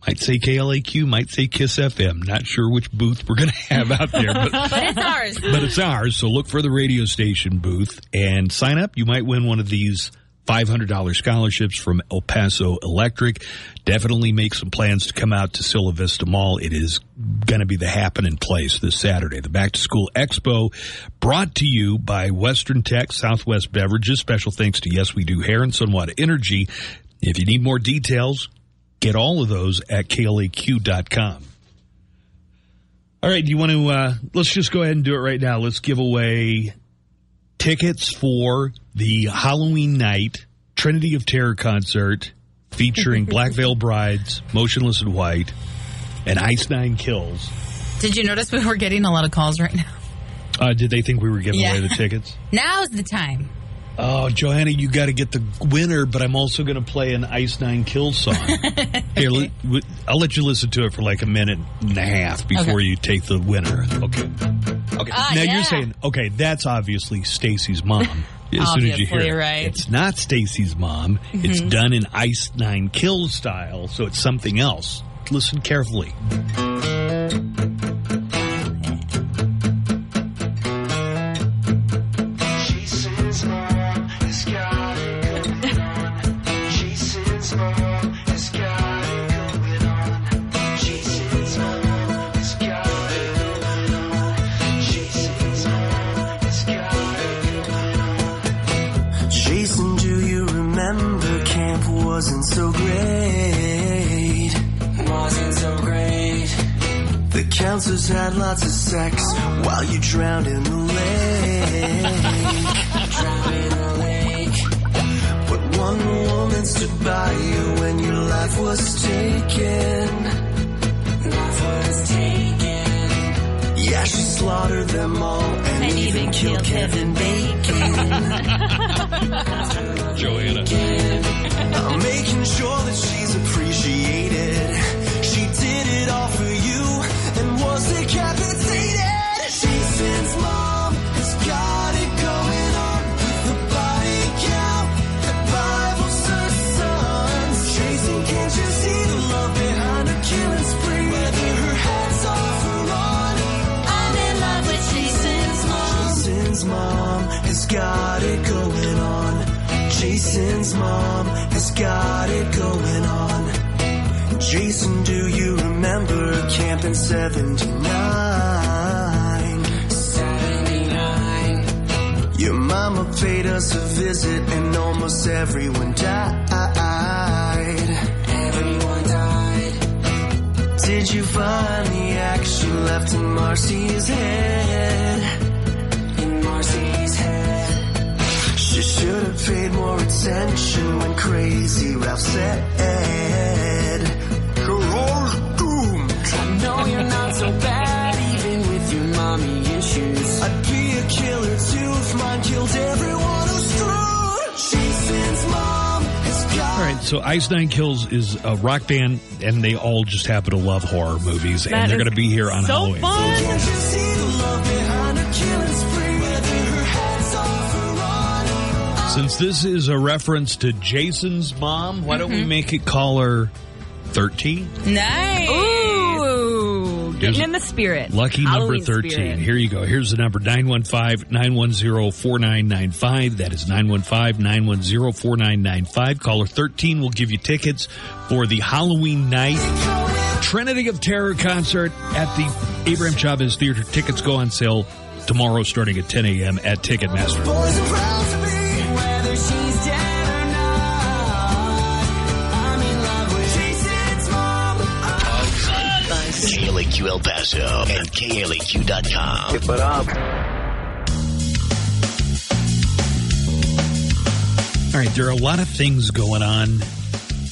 Might say KLAQ, might say KISS FM. Not sure which booth we're going to have out there, but, But it's ours. but it's ours. So look for the radio station booth and sign up. You might win one of these $500 scholarships from El Paso Electric. Definitely make some plans to come out to Cielo Vista Mall. It is going to be the happening place this Saturday. The Back to School Expo brought to you by Western Tech, Southwest Beverages. Special thanks to Yes We Do Hair and Sunwater Energy. If you need more details, get all of those at klaq.com. All right, do you want to, uh, let's just go ahead and do it right now. Let's give away tickets for the Halloween night Trinity of Terror concert featuring Black Veil Brides, Motionless in White, and Ice Nine Kills. Did you notice we were getting a lot of calls right now? Uh, did they think we were giving Yeah. away the tickets? Now's the time. Oh, Johanna, you got to get the winner, but I'm also going to play an Ice Nine Kills song. Here, let, I'll let you listen to it for like a minute and a half before Okay. you take the winner. Okay. Okay. Ah, now yeah. you're saying, okay, that's obviously Stacy's mom. As soon as you hear Obviously, it. right. It's not Stacy's mom. It's Mhm. done in Ice Nine Kills style, so it's something else. Listen carefully. The counselors had lots of sex while you drowned in the lake. drowned in the lake. But one woman stood by you when your life was taken. Life was taken. Yeah, she slaughter them all and, even killed Kevin Bacon. Joanna. I'm making sure that she's appreciated. Got to go on, the vibe you the bible says son, chasing can't you see the love behind the killer spree, with her hands all through on, i'm in love with she since mom, since mom, it going on. Jason's mom has got it going on. Jason, do you remember Camp in 79? 79. Your mama paid us a visit and almost everyone died. Everyone died. Did you find the action left in Marcy's head? In Marcy's head. She should have paid more attention when Crazy Ralph said, know you're not so bad, even with your mommy issues. I'd be a killer too if mine killed everyone who's screwed. Jason's mom has got All right, so Ice Nine Kills is a rock band, and they all just happen to love horror movies, That and they're going to be here on so Halloween. fun. Can't you see the love behind her killing spree? Whether her head's off or on, Since this is a reference to Jason's mom, why don't we mm-hmm. make it call her 13? Nice. Ooh, getting Here's- in the spirit. Lucky number 13. spirit. Here you go. Here's the number 915 910 4995. That is 915 910 4995. Caller 13 will give you tickets for the Halloween night Trinity of Terror concert at the Abraham Chavez Theater. Tickets go on sale tomorrow starting at 10 a.m. at Ticketmaster. KLAQ El Paso and KLAQ.com. Keep it up. All right, there are a lot of things going on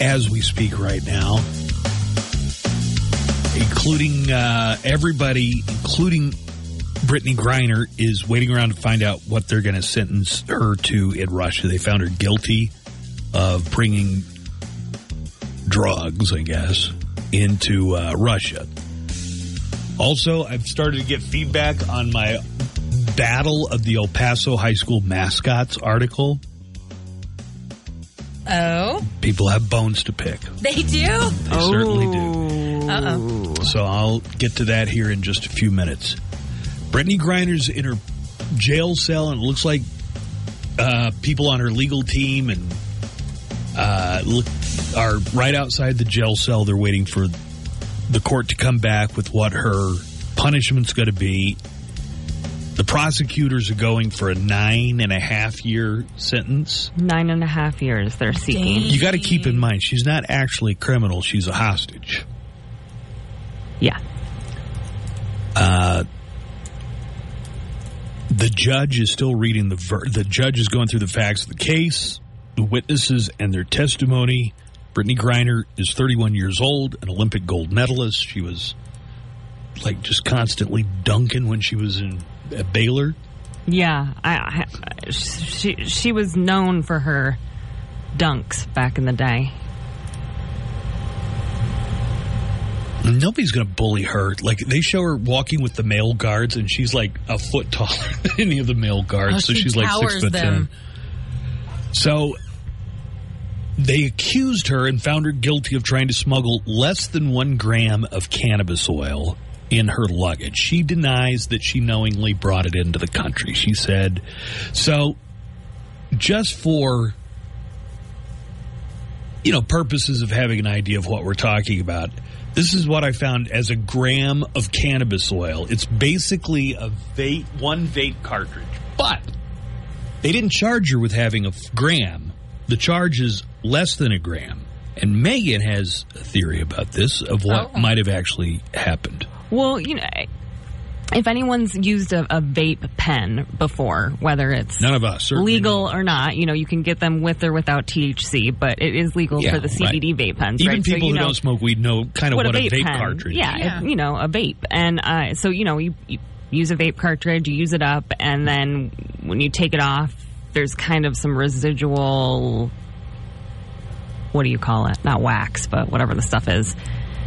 as we speak right now, including uh, everybody, including Brittney Griner, is waiting around to find out what they're going to sentence her to in Russia. They found her guilty of bringing drugs, I guess, into uh, Russia. Also, I've started to get feedback on my Battle of the El Paso High School Mascots article. Oh, People have bones to pick. they do? They certainly do. Uh oh. So I'll get to that here in just a few minutes. Brittney Griner's in her jail cell, and it looks like uh, people on her legal team and uh, look are right outside the jail cell. They're waiting for the court to come back with what her punishment's going to be. The prosecutors are going for a nine and a half year sentence. Nine and a half years they're seeking. You got to keep in mind, she's not actually criminal, she's a hostage. Yeah. Uh, the judge is still reading the ver- the judge is going through the facts of the case, the witnesses and their testimony. Brittney Griner is 31 years old, an Olympic gold medalist. She was like just constantly dunking when she was in at Baylor. Yeah, I, I, she she was known for her dunks back in the day. Nobody's going to bully her. Like they show her walking with the male guards, and she's like a foot taller than any of the male guards. Oh, so she she's like six foot them. ten. So they accused her and found her guilty of trying to smuggle less than one gram of cannabis oil in her luggage. She denies that she knowingly brought it into the country. She said, so just for you know purposes of having an idea of what we're talking about this is what i found as a gram of cannabis oil it's basically a vape one vape cartridge but they didn't charge her with having a gram the charge is less than a gram and megan has a theory about this of what Oh. might have actually happened Well, you know, if anyone's used a, a vape pen before, whether it's none of us certainly legal or not, you know, you can get them with or without THC, but it is legal Yeah, for the right. CBD vape pens. even right? People you who know, don't smoke weed know kind of what, a vape, pen- cartridge Yeah, is. it- you know, a vape, and uh, so you know, you, you use a vape cartridge, you use it up, and then when you take it off, there's kind of some residual. What do you call it? Not wax, but whatever the stuff is.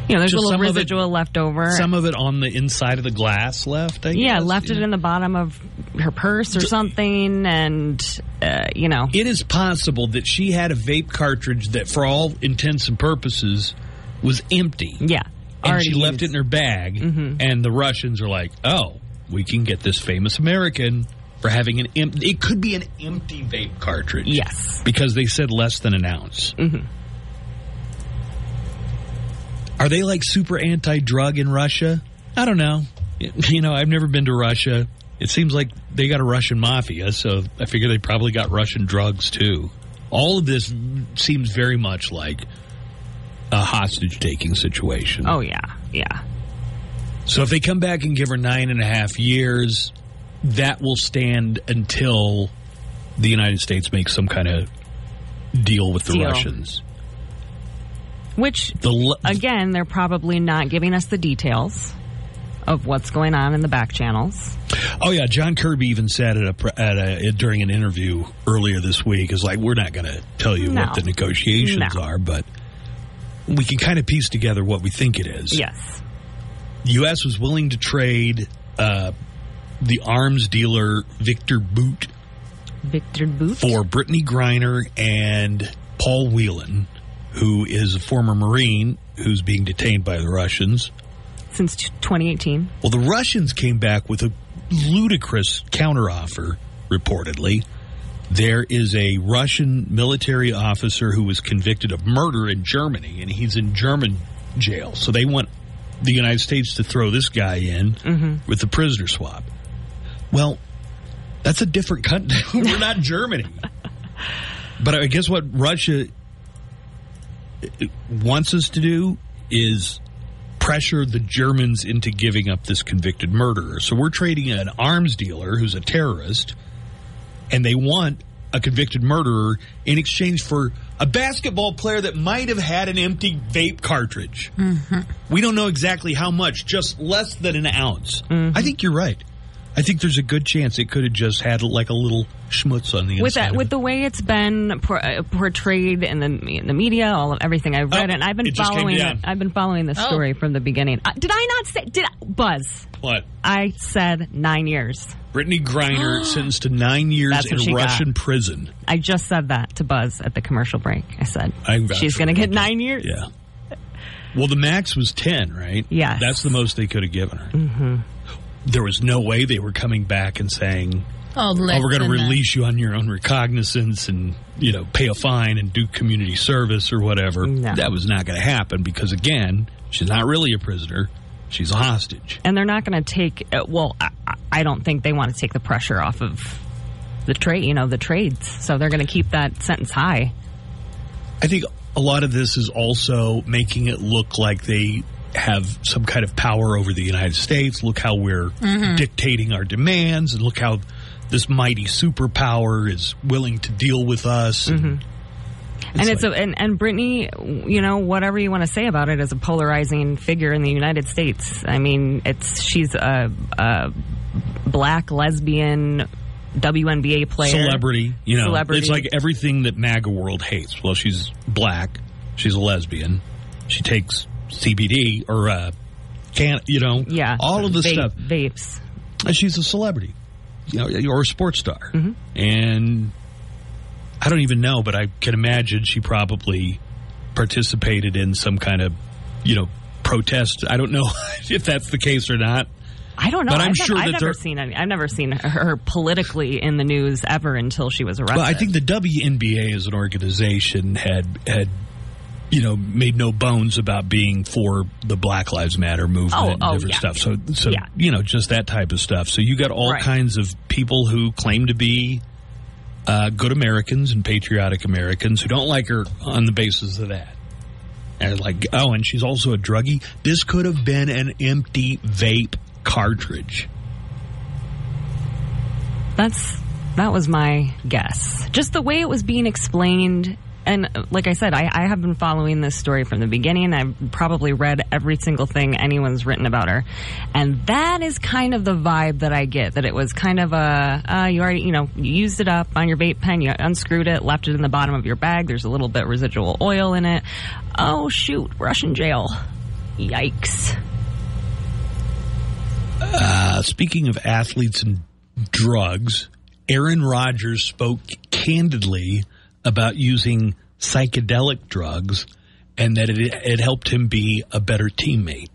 You know, there's Just a little of it- residual left over. Some of it on the inside of the glass left. I yeah, guess. left it in the bottom of her purse or something, and uh, you know, It is possible that she had a vape cartridge that, for all intents and purposes, was empty. Yeah. And she left it in her bag, Mhm. and the Russians are like, oh, we can get this famous American for having an empty. It could be an empty vape cartridge. Yes. Because they said less than an ounce. Mhm. Are they like super anti drug in Russia? I don't know. You know, I've never been to Russia. It seems like they got a Russian mafia, so I figure they probably got Russian drugs too. All of this seems very much like a hostage taking situation. Oh yeah, yeah. So if they come back and give her nine and a half years, that will stand until the United States makes some kind of deal with the Deal. Russians. Which The l- again, they're probably not giving us the details of what's going on in the back channels. Oh yeah, John Kirby even said at a, at a during an interview earlier this week is like we're not going to tell you No. what the negotiations No. are, but we can kind of piece together what we think it is. Yes. The U.S. was willing to trade uh, the arms dealer Viktor Bout Viktor Bout for Brittney Griner and Paul Whelan, who is a former Marine who's being detained by the Russians. since 2018. Well, the Russians came back with a ludicrous counteroffer, reportedly. There is a Russian military officer who was convicted of murder in Germany, and he's in German jail. So they want the United States to throw this guy in Mhm. with the prisoner swap. Well, that's a different country. We're not Germany. But I guess what Russia wants us to do is pressure the Germans into giving up this convicted murderer. So we're trading an arms dealer who's a terrorist, and they want a convicted murderer in exchange for a basketball player that might have had an empty vape cartridge. Mm-hmm. We don't know exactly how much, just less than an ounce. Mm-hmm. I think you're right. I think there's a good chance it could have just had like a little schmutz on the With inside. that, of with it. the way it's been por- uh, portrayed in the in the media, all of everything I've read, Oh, and I've been it following. It, I've been following the Oh. story from the beginning. Uh, did I not say? Did I, Buzz? what? I said nine years. Brittney Griner sentenced to nine years in she got. Russian prison. I just said that to Buzz at the commercial break. I said I she's going to get nine years. Yeah. Well, the max was 10, right? Yeah. That's the most they could have given her. Mm-hmm. There was no way they were coming back and saying, Oh, oh, we're going to release you on your own recognizance and, you know, pay a fine and do community service or whatever. That was not going to happen because, again, she's not really a prisoner. She's a hostage. And they're not going to take. Uh, well, I, I- I don't think they want to take the pressure off of the trade. You know, the trades. So they're going to keep that sentence high. I think a lot of this is also making it look like they have some kind of power over the United States. Look how we're Mhm. dictating our demands, and look how this mighty superpower is willing to deal with us. And and it's a and, and Brittney, you know, whatever you want to say about it, is a polarizing figure in the United States. I mean, it's she's a, a black lesbian WNBA player, celebrity, you know, Celebrity. it's like everything that MAGA world hates. Well, she's black, she's a lesbian, she takes CBD or uh, can you know, yeah, all of the vape- stuff. vapes. And she's a celebrity, you know, or a sports star, Mm-hmm. and I don't even know, but I can imagine she probably participated in some kind of, you know, protest. I don't know if that's the case or not. I don't know. But I'm I've sure never, I've that never there- seen any. I've never seen her politically in the news ever until she was arrested. Well, I think the WNBA as an organization had had you know made no bones about being for the Black Lives Matter movement Oh, and oh, different yeah. stuff. So so Yeah. you know just that type of stuff. So you got all Right. kinds of people who claim to be uh, good Americans and patriotic Americans who don't like her on the basis of that. And like, oh, and she's also a druggie. This could have been an empty vape cartridge. That's that was my guess. Just the way it was being explained and uh, like I said, I, I have been following this story from the beginning. I've probably read every single thing anyone's written about her, and that is kind of the vibe that I get. That it was kind of a uh, you already you know you used it up on your vape pen, you unscrewed it, left it in the bottom of your bag. There's a little bit residual oil in it. Oh shoot, Russian jail. Yikes. Uh, speaking of athletes and drugs, Aaron Rodgers spoke candidly about using psychedelic drugs and that it, it helped him be a better teammate.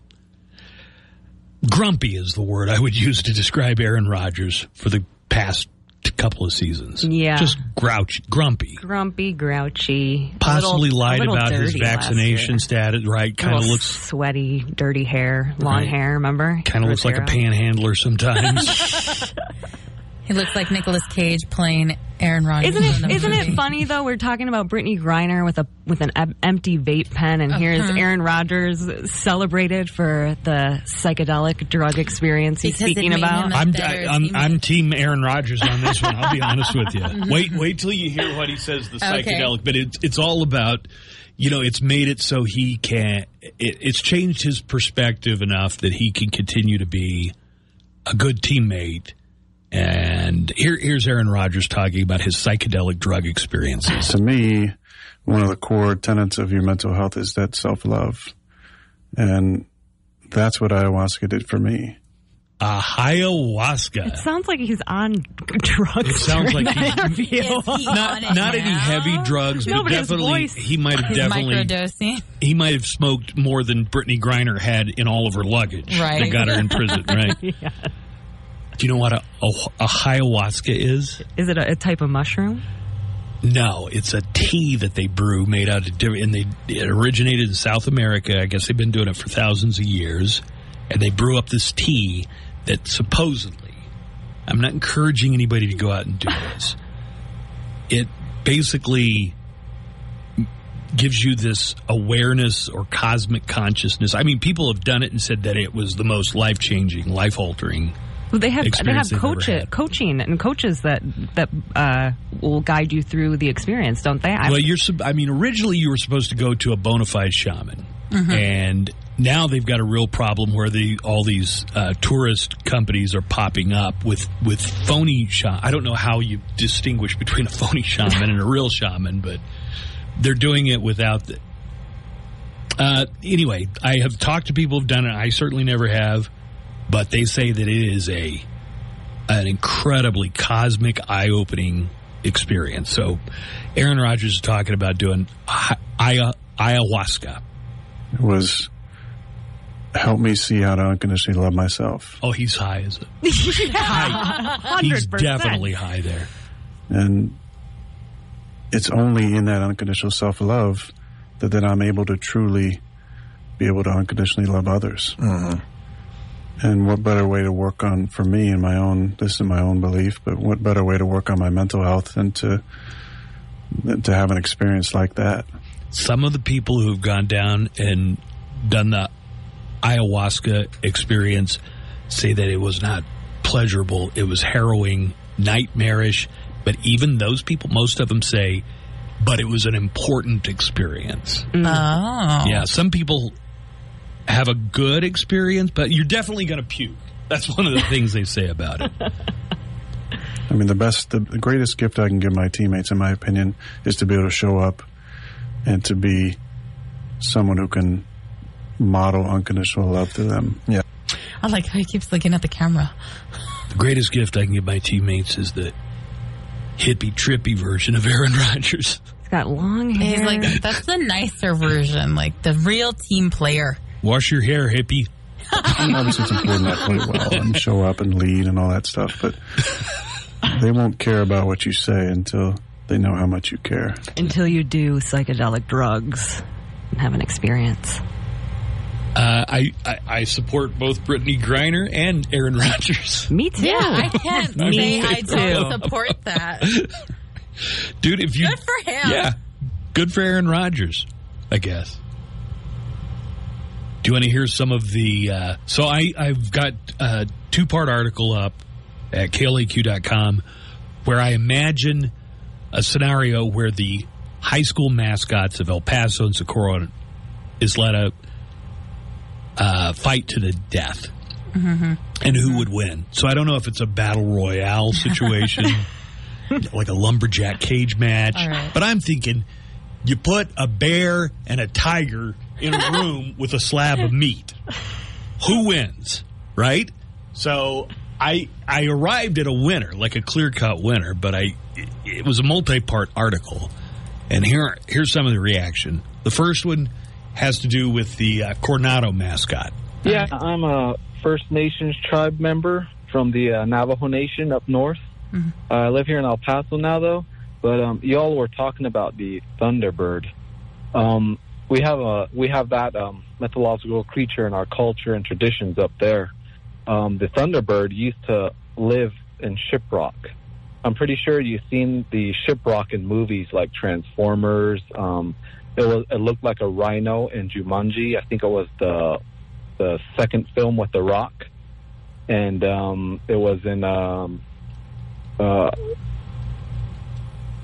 Grumpy is the word I would use to describe Aaron Rodgers for the past couple of seasons. Yeah. Just grouchy, grumpy. Grumpy, grouchy, Possibly little- lied about his vaccination status, right? Kind of looks sweaty, dirty hair, long Right. hair. Remember? kind of looks like a panhandler sometimes. He looks like Nicolas Cage playing Aaron Rodgers. Isn't in the it? Isn't movie. it funny though? We're talking about Brittney Griner with a with an em- empty vape pen, and here's Uh-huh. Aaron Rodgers celebrated for the psychedelic drug experience he's Because speaking about. him a I'm, better I'm. I'm team Aaron Rodgers on this one. I'll be honest with you. Wait, wait till you hear what he says. The Okay. psychedelic, but it's it's all about, you know, it's made it so he can. It, it's changed his perspective enough that he can continue to be a good teammate. And here, here's Aaron Rodgers talking about his psychedelic drug experiences. To me, one of the core tenets of your mental health is that self love. And that's what ayahuasca did for me. Uh, ayahuasca. It sounds like he's on drugs. It sounds like that he's- interview. not not any heavy drugs, No, but but his definitely voice- he might have definitely microdosing. he might have smoked more than Brittney Griner had in all of her luggage Right. that got her in prison, right? Yeah. Do you know what a, a, a ayahuasca is? Is it a, a type of mushroom? No, it's a tea that they brew made out of different, and they it originated in South America. I guess they've been doing it for thousands of years, and they brew up this tea that supposedly, I'm not encouraging anybody to go out and do this. It basically gives you this awareness or cosmic consciousness. I mean, people have done it and said that it was the most life changing, life altering. Well, they have they have coach coaching and coaches that that uh, will guide you through the experience, don't they? I- Well, you're. I mean, originally you were supposed to go to a bona fide shaman, Mhm. and now they've got a real problem where the all these uh, tourist companies are popping up with with phony shaman. I don't know how you distinguish between a phony shaman and a real shaman, but they're doing it without. The, uh, anyway, I have talked to people who've done it. I certainly never have, but they say that it is a an incredibly cosmic, eye opening experience. So, Aaron Rodgers is talking about doing hi- aya- ayahuasca. It was help me see how to unconditionally love myself. Oh, he's high is it? yeah, He's 100%. definitely high there. And it's only in that unconditional self love that then I'm able to truly be able to unconditionally love others. Mm-hmm. And what better way to work on for me in my own this is my own belief, but what better way to work on my mental health than to than to have an experience like that? Some of the people who've gone down and done the ayahuasca experience say that it was not pleasurable. It was harrowing, nightmarish. But even those people, most of them say, but it was an important experience. Oh. Yeah, some people have a good experience, but you're definitely going to puke. That's one of the things they say about it. I mean, the best, the, the greatest gift I can give my teammates, in my opinion, is to be able to show up and to be someone who can model unconditional love to them. Yeah. I like how he keeps looking at the camera. The greatest gift I can give my teammates is the hippie, trippy version of Aaron Rodgers. He's got long hair. He's like, that's the nicer version, like the real team player. Wash your hair, hippie. And obviously, it's important that I play well and show up and lead and all that stuff, but they won't care about what you say until they know how much you care. until you do psychedelic drugs and have an experience. Uh, I, I I support both Brittney Griner and Aaron Rodgers. Me too. Yeah, I can't Me say I too. don't support that. Dude, if you Good for him. Yeah. Good for Aaron Rodgers, I guess. Do you want to hear some of the uh, so I I've got a two part article up at klaq.com where I imagine a scenario where the high school mascots of El Paso and Socorro is let uh, fight to the death Mm-hmm. and who would win. So I don't know if it's a battle royale situation, like a lumberjack cage match. Right. But I'm thinking you put a bear and a tiger in a room with a slab of meat. Who wins, right? So I I arrived at a winner, like a clear cut winner, but I it was a multi part article, and here here's some of the reaction. The first one has to do with the uh, Coronado mascot. Yeah, I'm a First Nations tribe member from the uh, Navajo Nation up north. Uh, I live here in El Paso now, though. But um, y'all were talking about the Thunderbird. Um, we have a we have that um, mythological creature in our culture and traditions up there. Um, the Thunderbird used to live in shiprock. I'm pretty sure you've seen the shiprock in movies like Transformers. Um, it was it looked like a rhino in Jumanji. I think it was the the second film with The Rock, and um, it was in um, uh,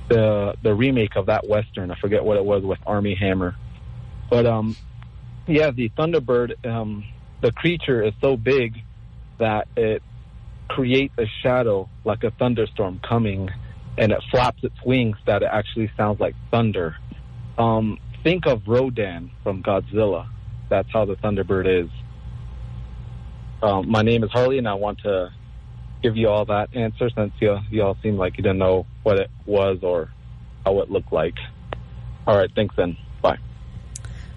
the the remake of that western. I forget what it was with Armie Hammer, but um, yeah, the Thunderbird, um, the creature is so big that it creates a shadow like a thunderstorm coming, and it flaps its wings that it actually sounds like thunder. Um, think of Rodan from Godzilla. That's how the Thunderbird is. Um, my name is Harley, and I want to give you all that answer since you, you all seem like you didn't know what it was or how it looked like. All right, thanks then. Bye.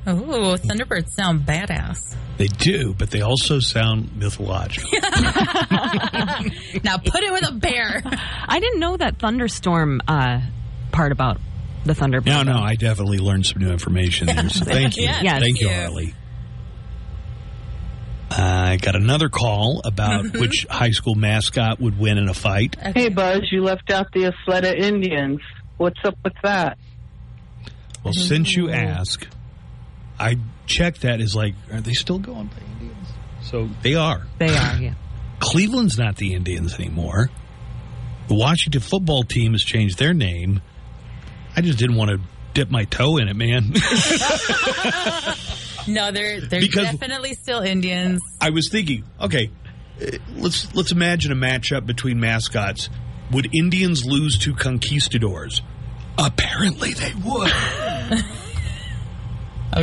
Oh, Thunderbirds sound badass. They do, but they also sound mythological. now put it with a bear. I didn't know that thunderstorm uh, part about the Thunderbird. No, no, I definitely learned some new information there. So thank you. Yes, thank thank you, you. Harley. I got another call about Mhm. which high school mascot would win in a fight. Hey, Buzz, you left out the Ysleta Indians. What's up with that? Well, since you ask, I checked that as like, are they still going by Indians? So they are. They are, yeah. Cleveland's not the Indians anymore. The Washington football team has changed their name. I just didn't want to dip my toe in it, man. No, they're they're Because- definitely still Indians. I was thinking, okay, let's let's imagine a matchup between mascots. Would Indians lose to conquistadors? Apparently, they would.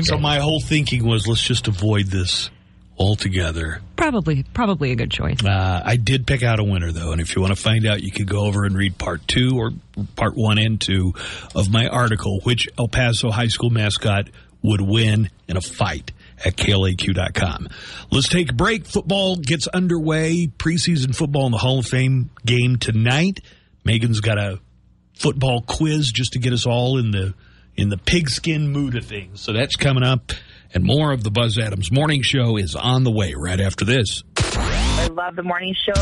So my whole thinking was, let's just avoid this altogether. Probably, probably a good choice. Uh, I did pick out a winner though, and if you want to find out, you could go over and read part two or part one and two of my article, which El Paso High School mascot would win in a fight at klaq.com. Let's take a break. Football gets underway. Preseason football in the Hall of Fame game tonight. Megan's got a football quiz just to get us all in the in the pigskin mood of things. So that's coming up, and more of the Buzz Adams Morning Show is on the way right after this. I love the morning show.